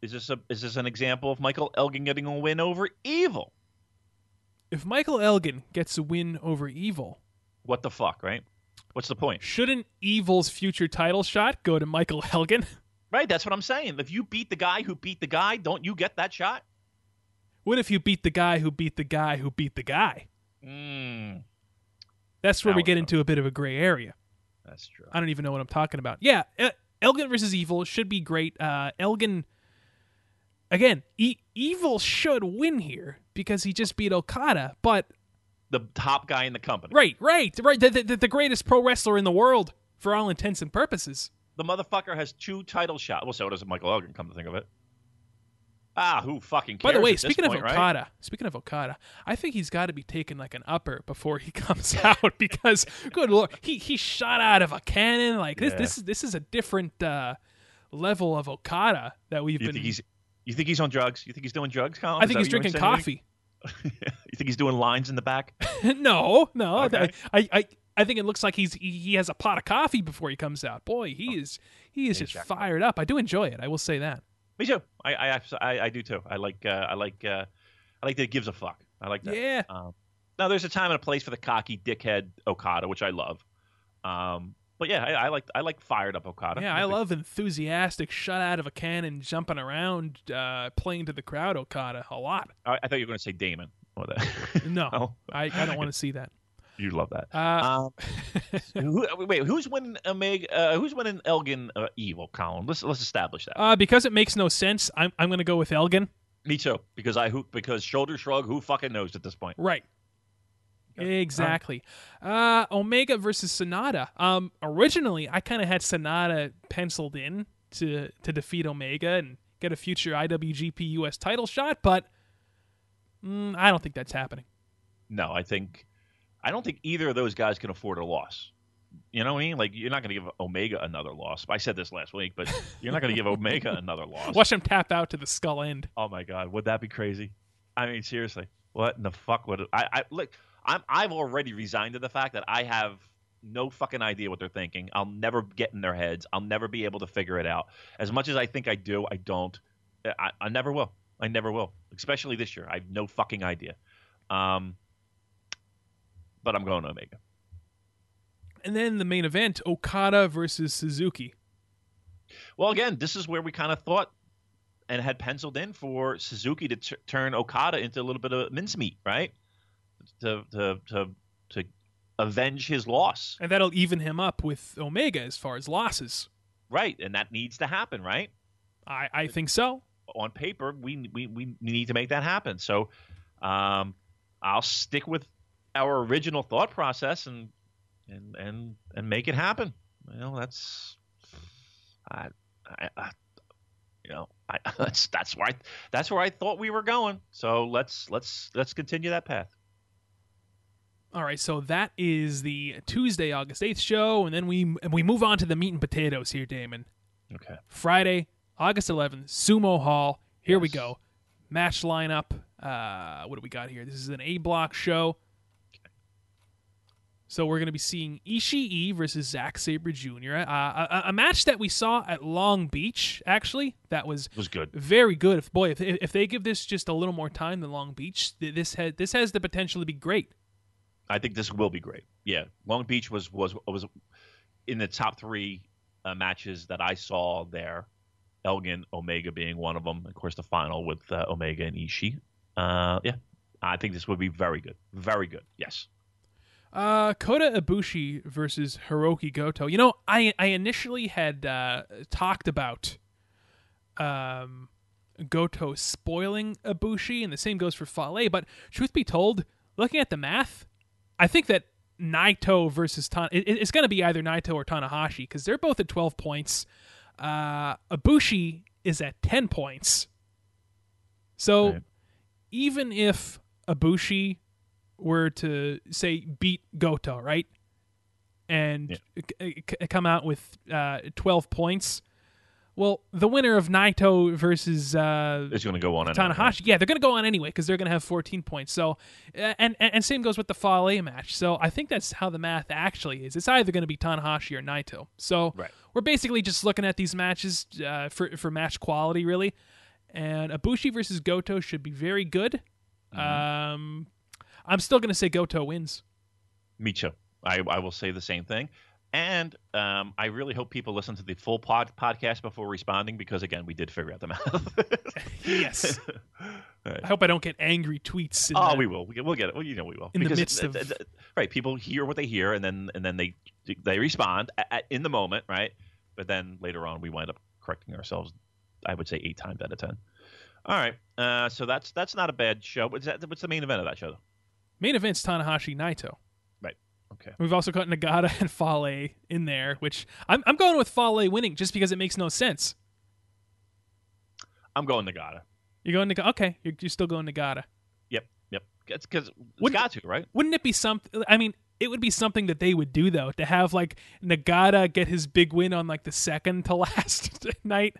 Is this a is this an example of Michael Elgin getting a win over Evil? If Michael Elgin gets a win over Evil, What the fuck, right? What's the point? shouldn't Evil's future title shot go to Michael (laughs) Elgin? Right, that's what I'm saying. If you beat the guy who beat the guy, don't you get that shot? What if you beat the guy who beat the guy who beat the guy? Mm, That's where Now we get into a bit of a gray area. that's true. I don't even know what I'm talking about. Yeah, uh, Elgin versus Evil should be great. Uh, Elgin, again, e- Evil should win here because he just beat Okada. But The top guy in the company. right, right, right, the, the, the greatest pro wrestler in the world for all intents and purposes. The motherfucker has two title shots. Well, so does Michael Elgin. Come to think of it. Ah, who fucking cares? By the way, speaking point, of right? Okada, speaking of Okada, I think he's got to be taking like an upper before he (laughs) comes out (laughs) because, good lord, he he shot out of a cannon. Like this, Yeah. this is this is a different uh, level of Okada that we've You been. think he's you think he's on drugs? You think he's doing drugs, Colin? I think he's drinking coffee. (laughs) you think he's doing lines in the back? no, no, Okay. I, I I think it looks like he's he, he has a pot of coffee before he comes out. Boy, he is he is Hey, just Jack. fired up. I do enjoy it. I will say that. Me too. I I, I, I do too. I like uh, I like uh, I like that it gives a fuck. I like that. Yeah. Um, now there's a time and a place for the cocky dickhead Okada, which I love. Um, but yeah, I, I like I like fired up Okada. Yeah, I love enthusiastic, shut out of a cannon, jumping around, uh, playing to the crowd. Okada a lot. I, I thought you were going to say Damon. Or that. No, (laughs) Oh. I, I don't want to see that. You love that. Uh, Um, (laughs) who, wait, who's winning Omega? Uh, who's winning Elgin uh, Evil? Colin, let's let's establish that. uh, because it makes no sense, I'm I'm going to go with Elgin. Me too, because I who because shoulder shrug. Who fucking knows at this point? Right. Exactly. Uh, Omega versus Sanada. Um, originally, I kind of had Sanada penciled in to to defeat Omega and get a future IWGP US title shot, but mm, I don't think that's happening. No, I think I don't think either of those guys can afford a loss. You know what I mean? Like you're not going to give Omega another loss. I said this last week, but you're not going to give Omega (laughs) another loss. Watch him tap out to the skull end. Oh my god, would that be crazy? I mean, seriously, what in the fuck would it, I? I look, I'm I've already resigned to the fact that I have no fucking idea what they're thinking. I'll never get in their heads. I'll never be able to figure it out. As much as I think I do, I don't. I, I never will. I never will. Especially this year, I have no fucking idea. Um, but I'm going Omega. And then the main event, Okada versus Suzuki. Well, again, this is where we kind of thought and had penciled in for Suzuki to t- turn Okada into a little bit of mincemeat, right? To to to to avenge his loss, And that'll even him up with Omega as far as losses. right? And that needs to happen, right? I, I think so. On paper, we we we need to make that happen. So, um, I'll stick with our original thought process and and and and make it happen. You know, that's I, I, I you know, I, (laughs) that's that's where I that's where I thought we were going. So let's let's let's continue that path. All right, so that is the Tuesday, August 8th show, and then we and we move on to the meat and potatoes here, Damon. Okay. Friday, August 11th, Sumo Hall. Here we go. Match lineup. Uh, what do we got here? This is an A block show. So we're going to be seeing Ishii versus Zack Sabre Jr. Uh, a, a match that we saw at Long Beach, actually. That was It was good. very good. If boy, if, if they give this just a little more time than Long Beach, this has this has the potential to be great. I think this will be great. Yeah, Long Beach was was was in the top three uh, matches that I saw there. Elgin, Omega being one of them. Of course, the final with uh, Omega and Ishii. Uh, yeah, I think this would be very good. Very good. Yes. Uh, Kota Ibushi versus Hiroki Goto. You know, I I initially had uh, talked about um, Goto spoiling Ibushi, and the same goes for Fale. But truth be told, looking at the math, I think that Naito versus Tan it, it's going to be either Naito or Tanahashi because they're both at twelve points. Uh, Ibushi is at ten points. So Right. even if Ibushi were to say beat Goto, right, and c- c- come out with uh, twelve points, well, the winner of Naito versus uh, It's going to go on. and on, right? Tanahashi, yeah, they're going to go on anyway because they're going to have 14 points. So, uh, and, and and same goes with the Fale match. So I think that's how the math actually is. It's either going to be Tanahashi or Naito. So Right. we're basically just looking at these matches uh, for for match quality, really. And Ibushi versus Goto should be very good. Mm-hmm. Um, I'm still going to say Goto wins. Me too. I, I will say the same thing. And um, I really hope people listen to the full pod podcast before responding because, again, we did figure out the math. (laughs) Yes. (laughs) Right. I hope I don't get angry tweets. In Oh, the- we will. We'll get it. Well, you know, we will. In the midst of- right, people hear what they hear, and then and then they they respond at, at, in the moment, right? But then later on, we wind up correcting ourselves. I would say eight times out of ten. All right. Uh, so that's that's not a bad show. What's that? What's the main event of that show? Though? Main event's Tanahashi Naito. Right. Okay. We've also got Nagata and Fale in there, which I'm I'm going with Fale winning just because it makes no sense. I'm going Nagata. You're going Nagata. Okay, you're, you're still going Nagata. Yep. Yep. It's because it's got to right. Wouldn't it be something? I mean, it would be something that they would do though to have like Nagata get his big win on like the second to (laughs) last night.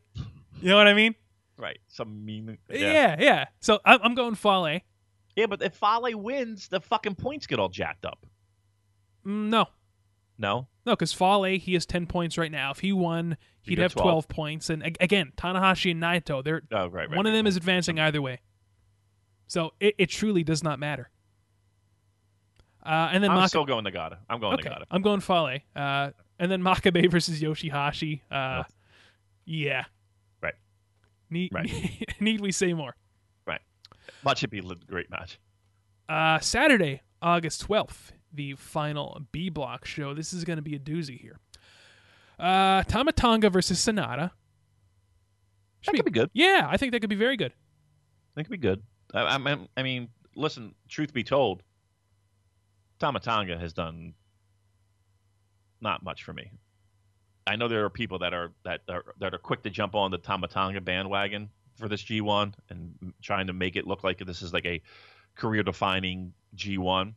You know what I mean? Right. Some mean. Yeah, yeah. So I'm, I'm going Fale. Yeah, but if Fale wins, the fucking points get all jacked up. Mm, no, No. no, because Fale he has ten points right now. If he won, he'd have 12. 12 points. And ag- again, Tanahashi and Naito, they're Oh, right. right one of them right. is advancing either way. So it, it truly does not matter. Uh, and then I'm Maka- still going Nagata. I'm going okay, Nagata. I'm going Fale. Uh, and then Makabe (laughs) versus Yoshihashi. Uh, yeah. Right. Need, Right. (laughs) need we say more? That should be a great match. Uh, Saturday, August 12th, the final B block show. This is going to be a doozy here. Uh, Tama Tonga versus Sanada. That could be good. Yeah, I think that could be very good. That could be good. I, I, I mean, listen. Truth be told, Tama Tonga has done not much for me. I know there are people that are that are that are quick to jump on the Tama Tonga bandwagon for this G1 and trying to make it look like this is like a career-defining G1.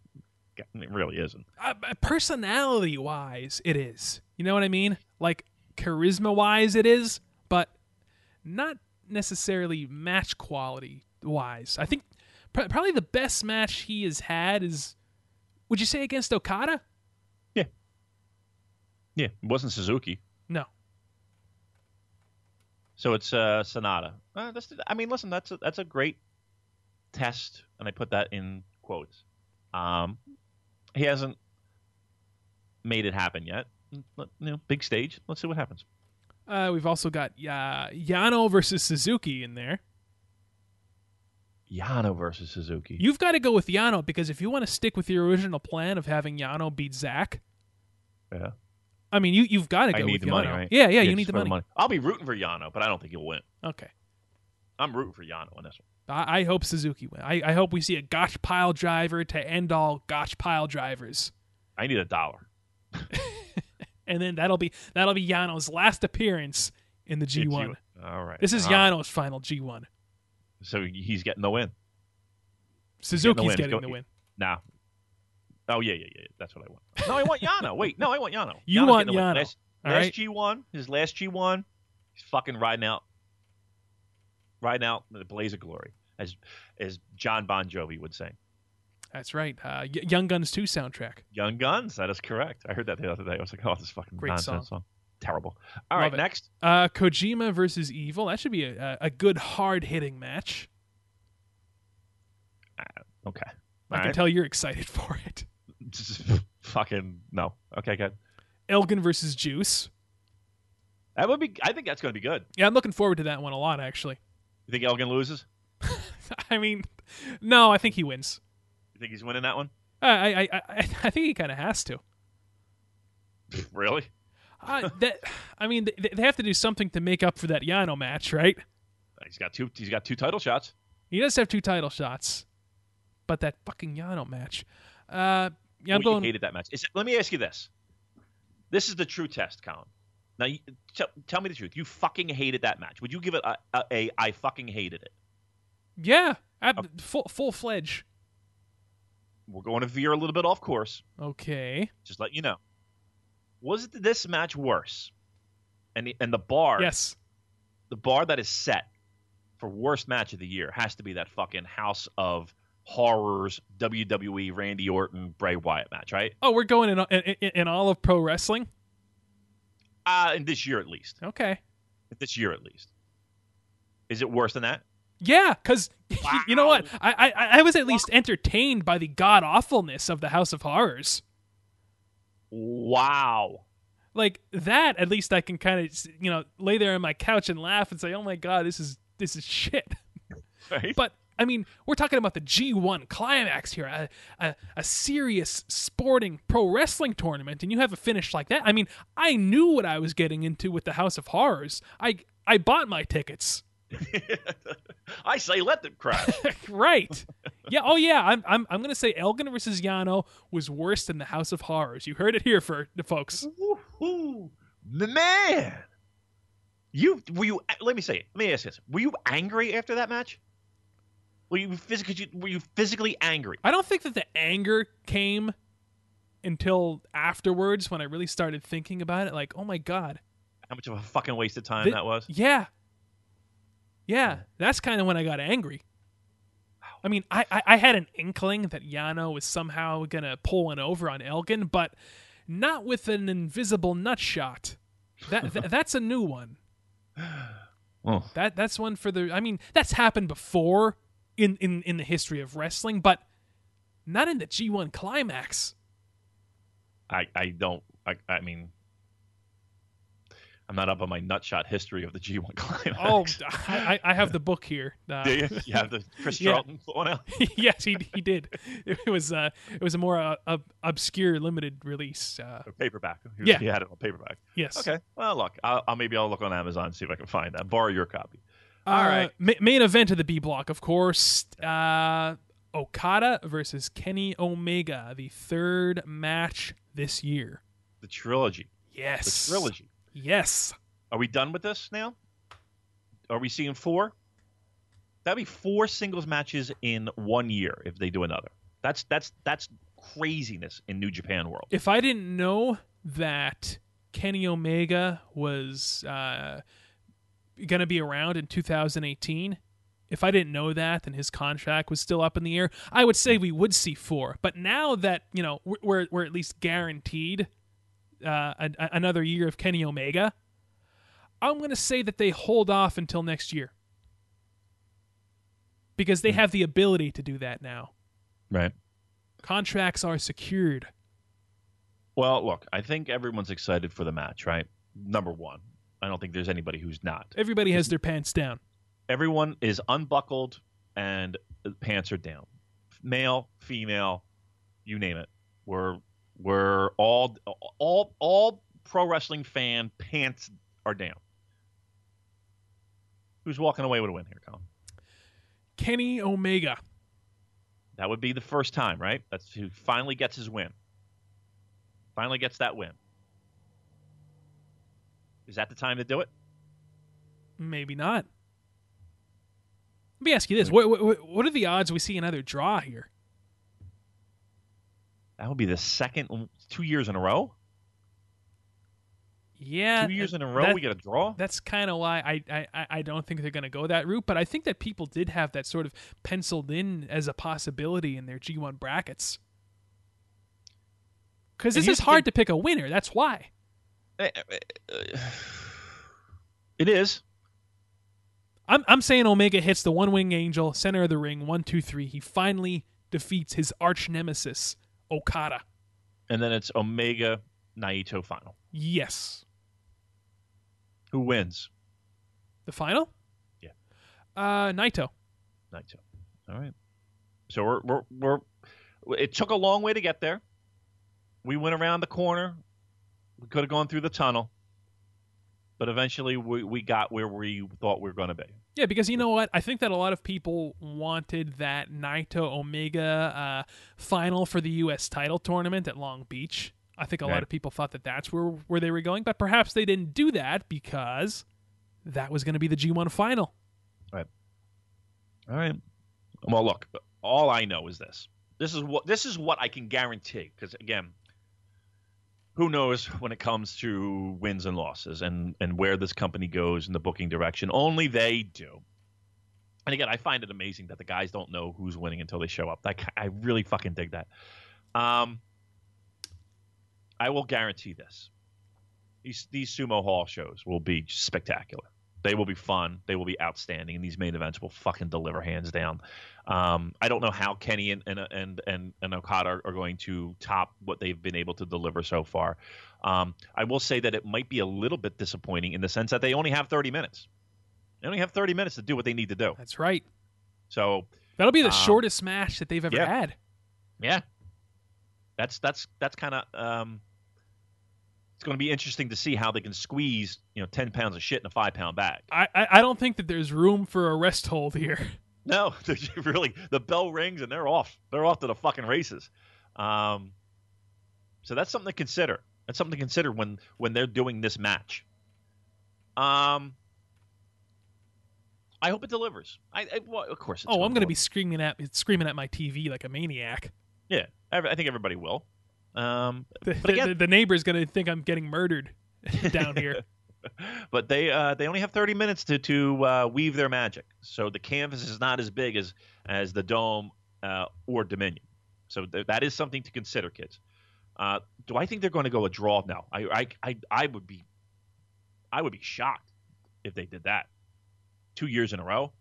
It really isn't. Uh, personality wise, it is. You know what I mean? Like charisma wise, it is, but not necessarily match quality wise. I think pr- probably the best match he has had is, would you say against Okada? Yeah, Yeah. it wasn't Suzuki. No. So it's uh, Sanada. Uh, that's, I mean, listen, that's a, that's a great test, and I put that in quotes. Um, he hasn't made it happen yet. Let- You know, big stage. Let's see what happens. Uh, we've also got uh, Yano versus Suzuki in there. Yano versus Suzuki. You've got to go with Yano because if you want to stick with your original plan of having Yano beat Zack, yeah, I mean, you you've got to go I need with the Yano. money, right? Yeah, yeah, you need the for money. I'll be rooting for Yano, but I don't think he'll win. Okay. I'm rooting for Yano on this one. I, I hope Suzuki win. I, I hope we see a Gotch pile driver to end all Gotch pile drivers, I need a dollar. (laughs) and then that'll be that'll be Yano's last appearance in the G one. All right. This is All right. Yano's final G one. So he's getting the win. Suzuki's win. getting the win. Nah. Oh yeah, yeah, yeah. That's what I want. (laughs) No, I want Yano. Wait, no, I want Yano. You Yano's want getting the win. Yano. Last, last right. G one, his last G one, he's fucking riding out, riding out in the blaze of glory, as as John Bon Jovi would say. That's right. Uh, Young Guns two soundtrack. Young Guns. That is correct. I heard that the other day. I was like, oh, this fucking Great nonsense song. song. Terrible. All Love right, it. next. Uh, Kojima versus Evil. That should be a, a, good hard hitting match. Okay. I All can right. tell you're excited (laughs) for it. (laughs) fucking no. Okay, good. Elgin versus Juice. That would be. I think that's going to be good. Yeah, I'm looking forward to that one a lot. Actually. You think Elgin loses? (laughs) I mean, no, I think he wins. You think he's winning that one? I I I, I (laughs) think he kind of has to. really? Uh, that I mean, they, they have to do something to make up for that Yano match, right? He's got two. He's got two title shots. He does have two title shots, but that fucking Yano match. Uh, yeah, I'm going. You hated that match. Is, let me ask you this. This is the true test, Colin. Now, you, tell, tell me the truth. You fucking hated that match. Would you give it a, a, a I fucking hated it? Yeah, ab- oh. full full fledged. We're going to veer a little bit off course. Okay. Just let you know. Was it this match worse? And the, and the bar, Yes. the bar that is set for worst match of the year has to be that fucking House of Horrors WWE Randy Orton Bray Wyatt match, right? Oh, we're going in in, in, all of pro wrestling. Uh, in this year at least. Okay. This year at least. Is it worse than that? Yeah, because (laughs) you know what? I, I I was at least entertained by the god awfulness of the House of Horrors. Wow. Like that, at least I can kind of you know lay there on my couch and laugh and say, "Oh my god, this is this is shit." Right? But I mean, we're talking about the G1 climax here, a, a, a serious sporting pro wrestling tournament, and you have a finish like that. I mean, I knew what I was getting into with the House of Horrors. I I bought my tickets. (laughs) I say let them crash. (laughs) right. Yeah. Oh, yeah. I'm. I'm. I'm gonna say Elgin versus Yano was worse than the House of Horrors. You heard it here, for the folks. Woo-hoo. Man, you were you? Let me say. Let me ask this: Were you angry after that match? Were you physically? Were you physically angry? I don't think that the anger came until afterwards when I really started thinking about it. Like, oh my god, How much of a fucking waste of time that was? Yeah. Yeah, that's kind of when I got angry. I mean, I, I, I had an inkling that Yano was somehow going to pull one over on Elgin, but not with an invisible nut shot. That, th- (laughs) that's a new one. Well, That that's one for the. I mean, that's happened before in in in the history of wrestling, but not in the G1 climax. I I don't. I I mean. I'm not up on my nutshot history of the G1 (laughs) climax. Oh, I, I have the book here. Uh, Do you? You have the Chris (laughs) Yeah. Charlton (laughs) one out? yes, he he did. It was uh it was a more uh, obscure limited release. Uh, Or paperback. He was- Yeah. He had it on paperback. yes. Okay. Well, look, I'll, I'll maybe I'll look on Amazon and see if I can find that. Borrow your copy. Uh, All right. ma- main event of the B block, of course. Uh, Okada versus Kenny Omega, the third match this year. The trilogy. The Yes. trilogy. Yes. Are we done with this now? Are we seeing four? That'd be four singles matches in one year if they do another. That's that's that's craziness in New Japan world. If I didn't know that Kenny Omega was uh, going to be around in 2018, if I didn't know that and his contract was still up in the air, I would say we would see four. But now that you know we're we're, at least guaranteed uh, a, a- another year of Kenny Omega, I'm going to say that they hold off until next year because they have the ability to do that now. Right. Contracts are secured. Well, look, I think everyone's excited for the match, right? Number one. I don't think there's anybody who's not. Everybody has their pants down. Everyone is unbuckled and pants are down. Male, female, you name it. We're we're all all all pro wrestling fan pants are down. Who's walking away with a win here, Colin? Kenny Omega. That would be the first time, right? That's who finally gets his win. Finally gets that win. Is that the time to do it? Maybe not. Let me ask you this: what, what, what are the odds we see another draw here? That would be the second two years in a row. Yeah, Two years in a row, that- we get a draw. That's kind of why I, I, I- don't think they're going to go that route. But I think that people did have that sort of penciled in as a possibility in their G1 brackets. Because this is hard to pick a winner. That's why. Eh, eh, eh, (sighs) It is. I'm, I'm saying Omega hits the one wing angel, center of the ring, one, two, three. He finally defeats his arch nemesis, Okada. And then it's Omega Naito final. Yes. Who wins? The final? Yeah. Uh, Naito. Naito. All right. So we're we're we're it took a long way to get there. We went around the corner. We could have gone through the tunnel. But eventually we, we got where we thought we were going to be. Yeah, because you know what? I think that a lot of people wanted that Naito Omega uh, final for the U.S. title tournament at Long Beach. I think a lot of people thought that that's where where they were going, but perhaps they didn't do that because that was going to be the G1 final. Right. All right. Well, look, all I know is this. This is what this is what I can guarantee because again, who knows when it comes to wins and losses and and where this company goes in the booking direction? Only they do. And again, I find it amazing that the guys don't know who's winning until they show up. Like I really fucking dig that. Um, I will guarantee this. These these sumo hall shows will be spectacular. They will be fun. They will be outstanding, and these main events will fucking deliver hands down. Um, I don't know how Kenny and and and and, and Okada are, are going to top what they've been able to deliver so far. Um, I will say that it might be a little bit disappointing in the sense that they only have 30 minutes. They only have 30 minutes to do what they need to do. That's right. So That'll be the Um, shortest match that they've ever yeah. had. yeah, that's that's that's kind of um, it's going to be interesting to see how they can squeeze you know ten pounds of shit in a five pound bag. I, I I don't think that there's room for a rest hold here. (laughs) No, (laughs) really the bell rings and they're off. They're off to the fucking races. Um, so that's something to consider. That's something to consider when when they're doing this match. Um, I hope it delivers. I, I well, of course. It's oh, I'm going to be screaming at screaming at my TV like a maniac. Yeah, I, I think everybody will. Um, (laughs) The, but again, the, the neighbor's going to think I'm getting murdered (laughs) down here. (laughs) but they uh, they only have 30 minutes to to uh, weave their magic. So the canvas is not as big as as the dome uh, or Dominion. So th- that is something to consider, kids. Uh, do I think they're going to go a draw? No, I, I I I would be I would be shocked if they did that. Two years in a row.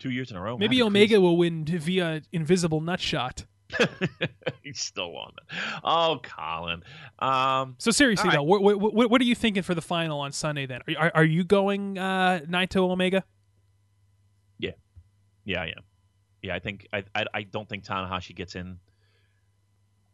Two years in a row. Maybe Omega will win via invisible nutshot. crazy. (laughs) He's still on it. Oh, Colin. Um, So seriously right. though, what, what, what, are you thinking for the final on Sunday? Then are, are, you going uh, Naito Omega? Yeah, I am. Yeah, I think I I, I don't think Tanahashi gets in.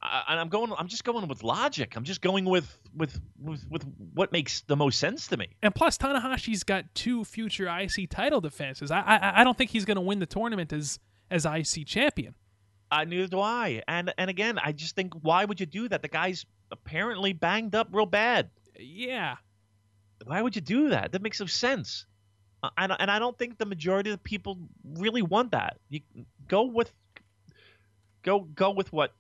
I, and I'm going. I'm just going with logic. I'm just going with with with with what makes the most sense to me. And plus, Tanahashi's got two future IC title defenses. I I, I don't think he's going to win the tournament as as IC champion. Uh, neither do I. And and again, I just think why would you do that? The guy's apparently banged up real bad. Yeah, Why would you do that? That makes no sense. Uh, and and I don't think the majority of the people really want that. You go with go go with what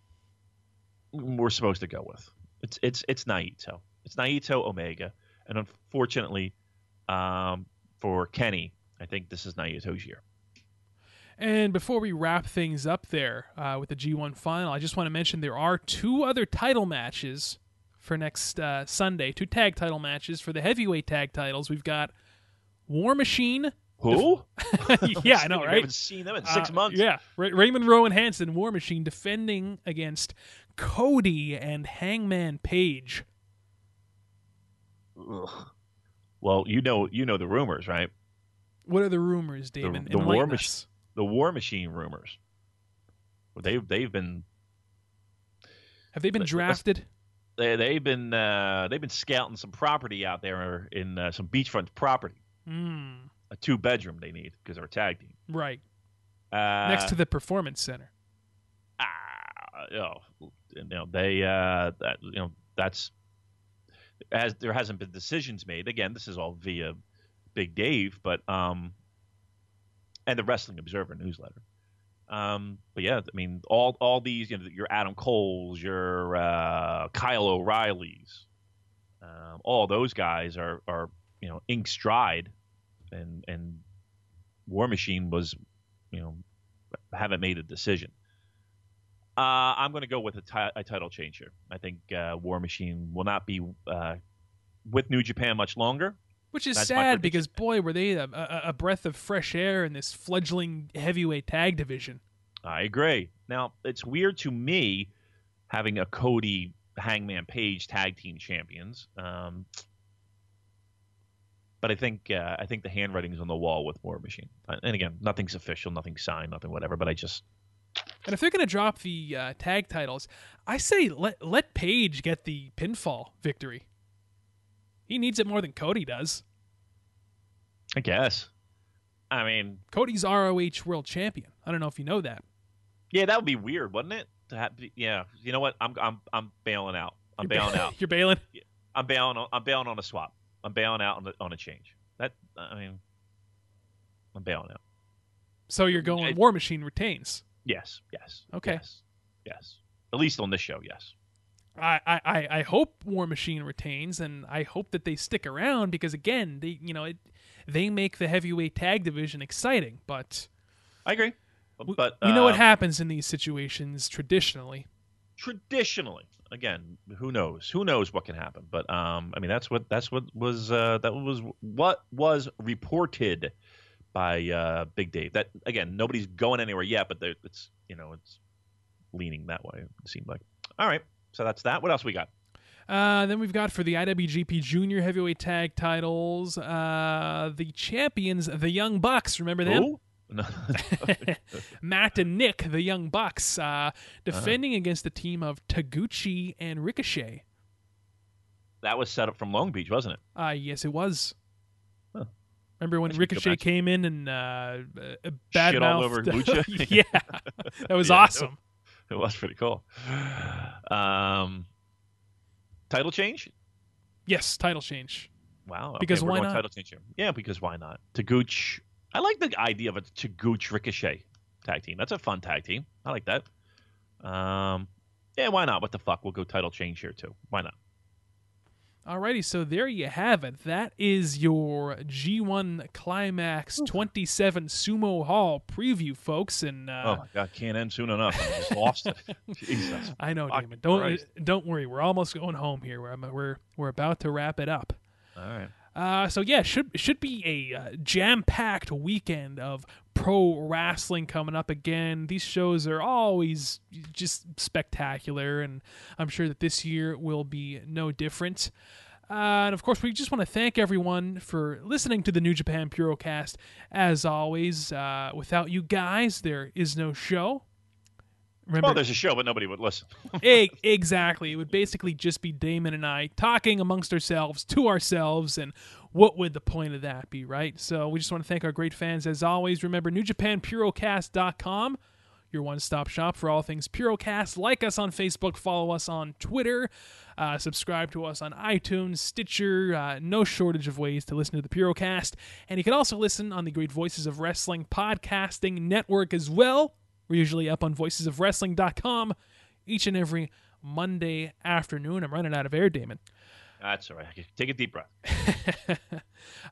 we're supposed to go with. It's it's it's Naito. It's Naito Omega, and unfortunately, um, for Kenny, I think this is Naito's year. And before we wrap things up there uh, with the G1 final, I just want to mention there are two other title matches for next uh, Sunday. Two tag title matches for the heavyweight tag titles. We've got War Machine. Who? (laughs) yeah, I know, (laughs) We right? haven't seen them in six Uh, months. Yeah, Ra- Raymond Rowe and Hanson, War Machine, defending against Cody and Hangman Page. Ugh. Well, you know you know the rumors, right? What are the rumors, Damon? the War Enlighten Mach- us. The War Machine rumors. They've they've been Have they been drafted? they they've been uh, they've been scouting some property out there in uh, some beachfront property. Hmm. A two bedroom they need because they're a tag team. right. Uh, Next to the Performance Center. ah, know, you know they uh, that you know that's as there hasn't been decisions made. Again, this is all via Big Dave, but um, and the Wrestling Observer newsletter. Um, but yeah, I mean, all all these, you know, your Adam Coles, your uh, Kyle O'Reillys, um, all those guys are are you know ink stride, and and War Machine was, you know, haven't made a decision. Uh, I'm going to go with a ti- a title change here. I think uh, War Machine will not be uh, with New Japan much longer. Which is That's sad because boy, were they a, a, a breath of fresh air in this fledgling heavyweight tag division. I agree. Now, it's weird to me having a Cody Hangman Page tag team champions. Um, but I think uh, I think the handwriting's on the wall with War Machine. Uh, And again, nothing's official, nothing signed, nothing whatever. But I just And if they're going to drop the uh, tag titles, I say let let Page get the pinfall victory. He needs it more than Cody does. I guess. I mean, Cody's ROH World Champion. I don't know if you know that. yeah, that would be weird, wouldn't it? To have, yeah, you know what? I'm I'm I'm bailing out. I'm You're bailing ba- out. (laughs) You're bailing. I'm bailing on I'm bailing on a swap. I'm bailing out on, the, on a change. That I mean, I'm bailing out. So you're going I- War Machine retains. Yes, yes. Okay. Yes, yes. At least on this show, yes. I, I, I- I hope War Machine retains, and I hope that they stick around because again, they you know it, they make the heavyweight tag division exciting. But I agree. But we know what uh, happens in these situations traditionally. traditionally, again, who knows? Who knows what can happen? But um, I mean, that's what that's what was uh, that was what was reported by uh, Big Dave. That again, nobody's going anywhere yet, but it's you know it's leaning that way. It seemed like. All right, so that's that. What else we got? Uh, then we've got for the IWGP Junior Heavyweight Tag Titles, uh, the champions, the Young Bucks. Remember them? No. (laughs) Matt and Nick, the Young Bucks, uh, defending against the team of Taguchi and Ricochet. that was set up from Long Beach, wasn't it? Uh, yes, it was. Huh. Remember when Ricochet came in and uh, uh, bad Shit all over (laughs) Lucha? yeah, that was (laughs) Yeah. awesome. It was pretty cool. Um, title change? Yes, title change. Wow. okay, Because why not? Title change here. Yeah, because why not? Taguchi. I like the idea of a Taguchi Ricochet tag team. That's a fun tag team. I like that. Um, yeah, why not? What the fuck? We'll go title change here too. Why not? Alrighty, so there you have it. That is your G1 Climax 27 Sumo Hall preview, folks. And uh, oh my god, can't end soon enough. I just lost it. (laughs) Jesus. I know, Fuck Damon. Don't Christ. don't worry. We're almost going home here. We're we're we're about to wrap it up. All right. Uh, so yeah, should should be a uh, jam-packed weekend of pro wrestling coming up again. These shows are always just spectacular, and I'm sure that this year will be no different. Uh, and of course, we just want to thank everyone for listening to the New Japan Purocast. As always, uh, without you guys, there is no show. Remember, Well, there's a show, but nobody would listen. (laughs) Exactly. It would basically just be Damon and I talking amongst ourselves to ourselves, and what would the point of that be, right? So we just want to thank our great fans as always. Remember, NewJapanPurocast.com, your one stop shop for all things Purocast. Like us on Facebook, follow us on Twitter, uh, subscribe to us on iTunes, Stitcher, uh, no shortage of ways to listen to the Purocast. And you can also listen on the Great Voices of Wrestling podcasting network as well. We're usually up on voicesofwrestling.com each and every Monday afternoon. I'm running out of air, Damon. That's all right. Take a deep breath. (laughs)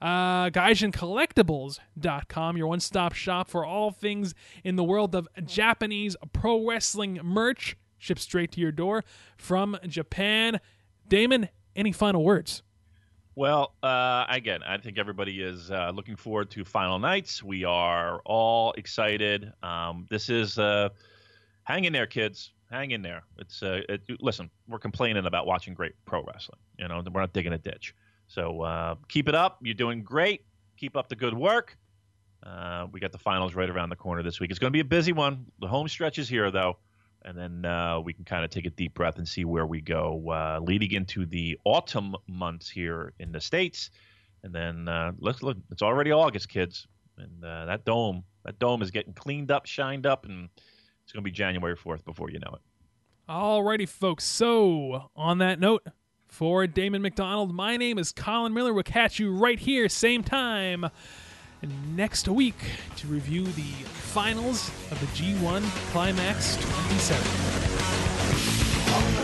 uh, GaijinCollectibles.com, your one stop shop for all things in the world of Japanese pro wrestling merch. Shipped straight to your door from Japan. Damon, any final words? Well, uh, again, I think everybody is uh, looking forward to Final Nights. We are all excited. Um, this is uh, hang in there, kids. Hang in there. It's uh, it, listen. We're complaining about watching great pro wrestling. You know, we're not digging a ditch. So uh, keep it up. You're doing great. Keep up the good work. Uh, we got the finals right around the corner this week. It's going to be a busy one. The home stretch is here, though and then uh, we can kind of take a deep breath and see where we go uh, leading into the autumn months here in the states and then uh, let's look it's already august kids and uh, that dome that dome is getting cleaned up shined up and it's going to be january 4th before you know it Alrighty, folks. So, on that note, for Damon McDonald, my name is Colin Miller. We'll catch you right here, same time next week to review the finals of the G1 Climax 27.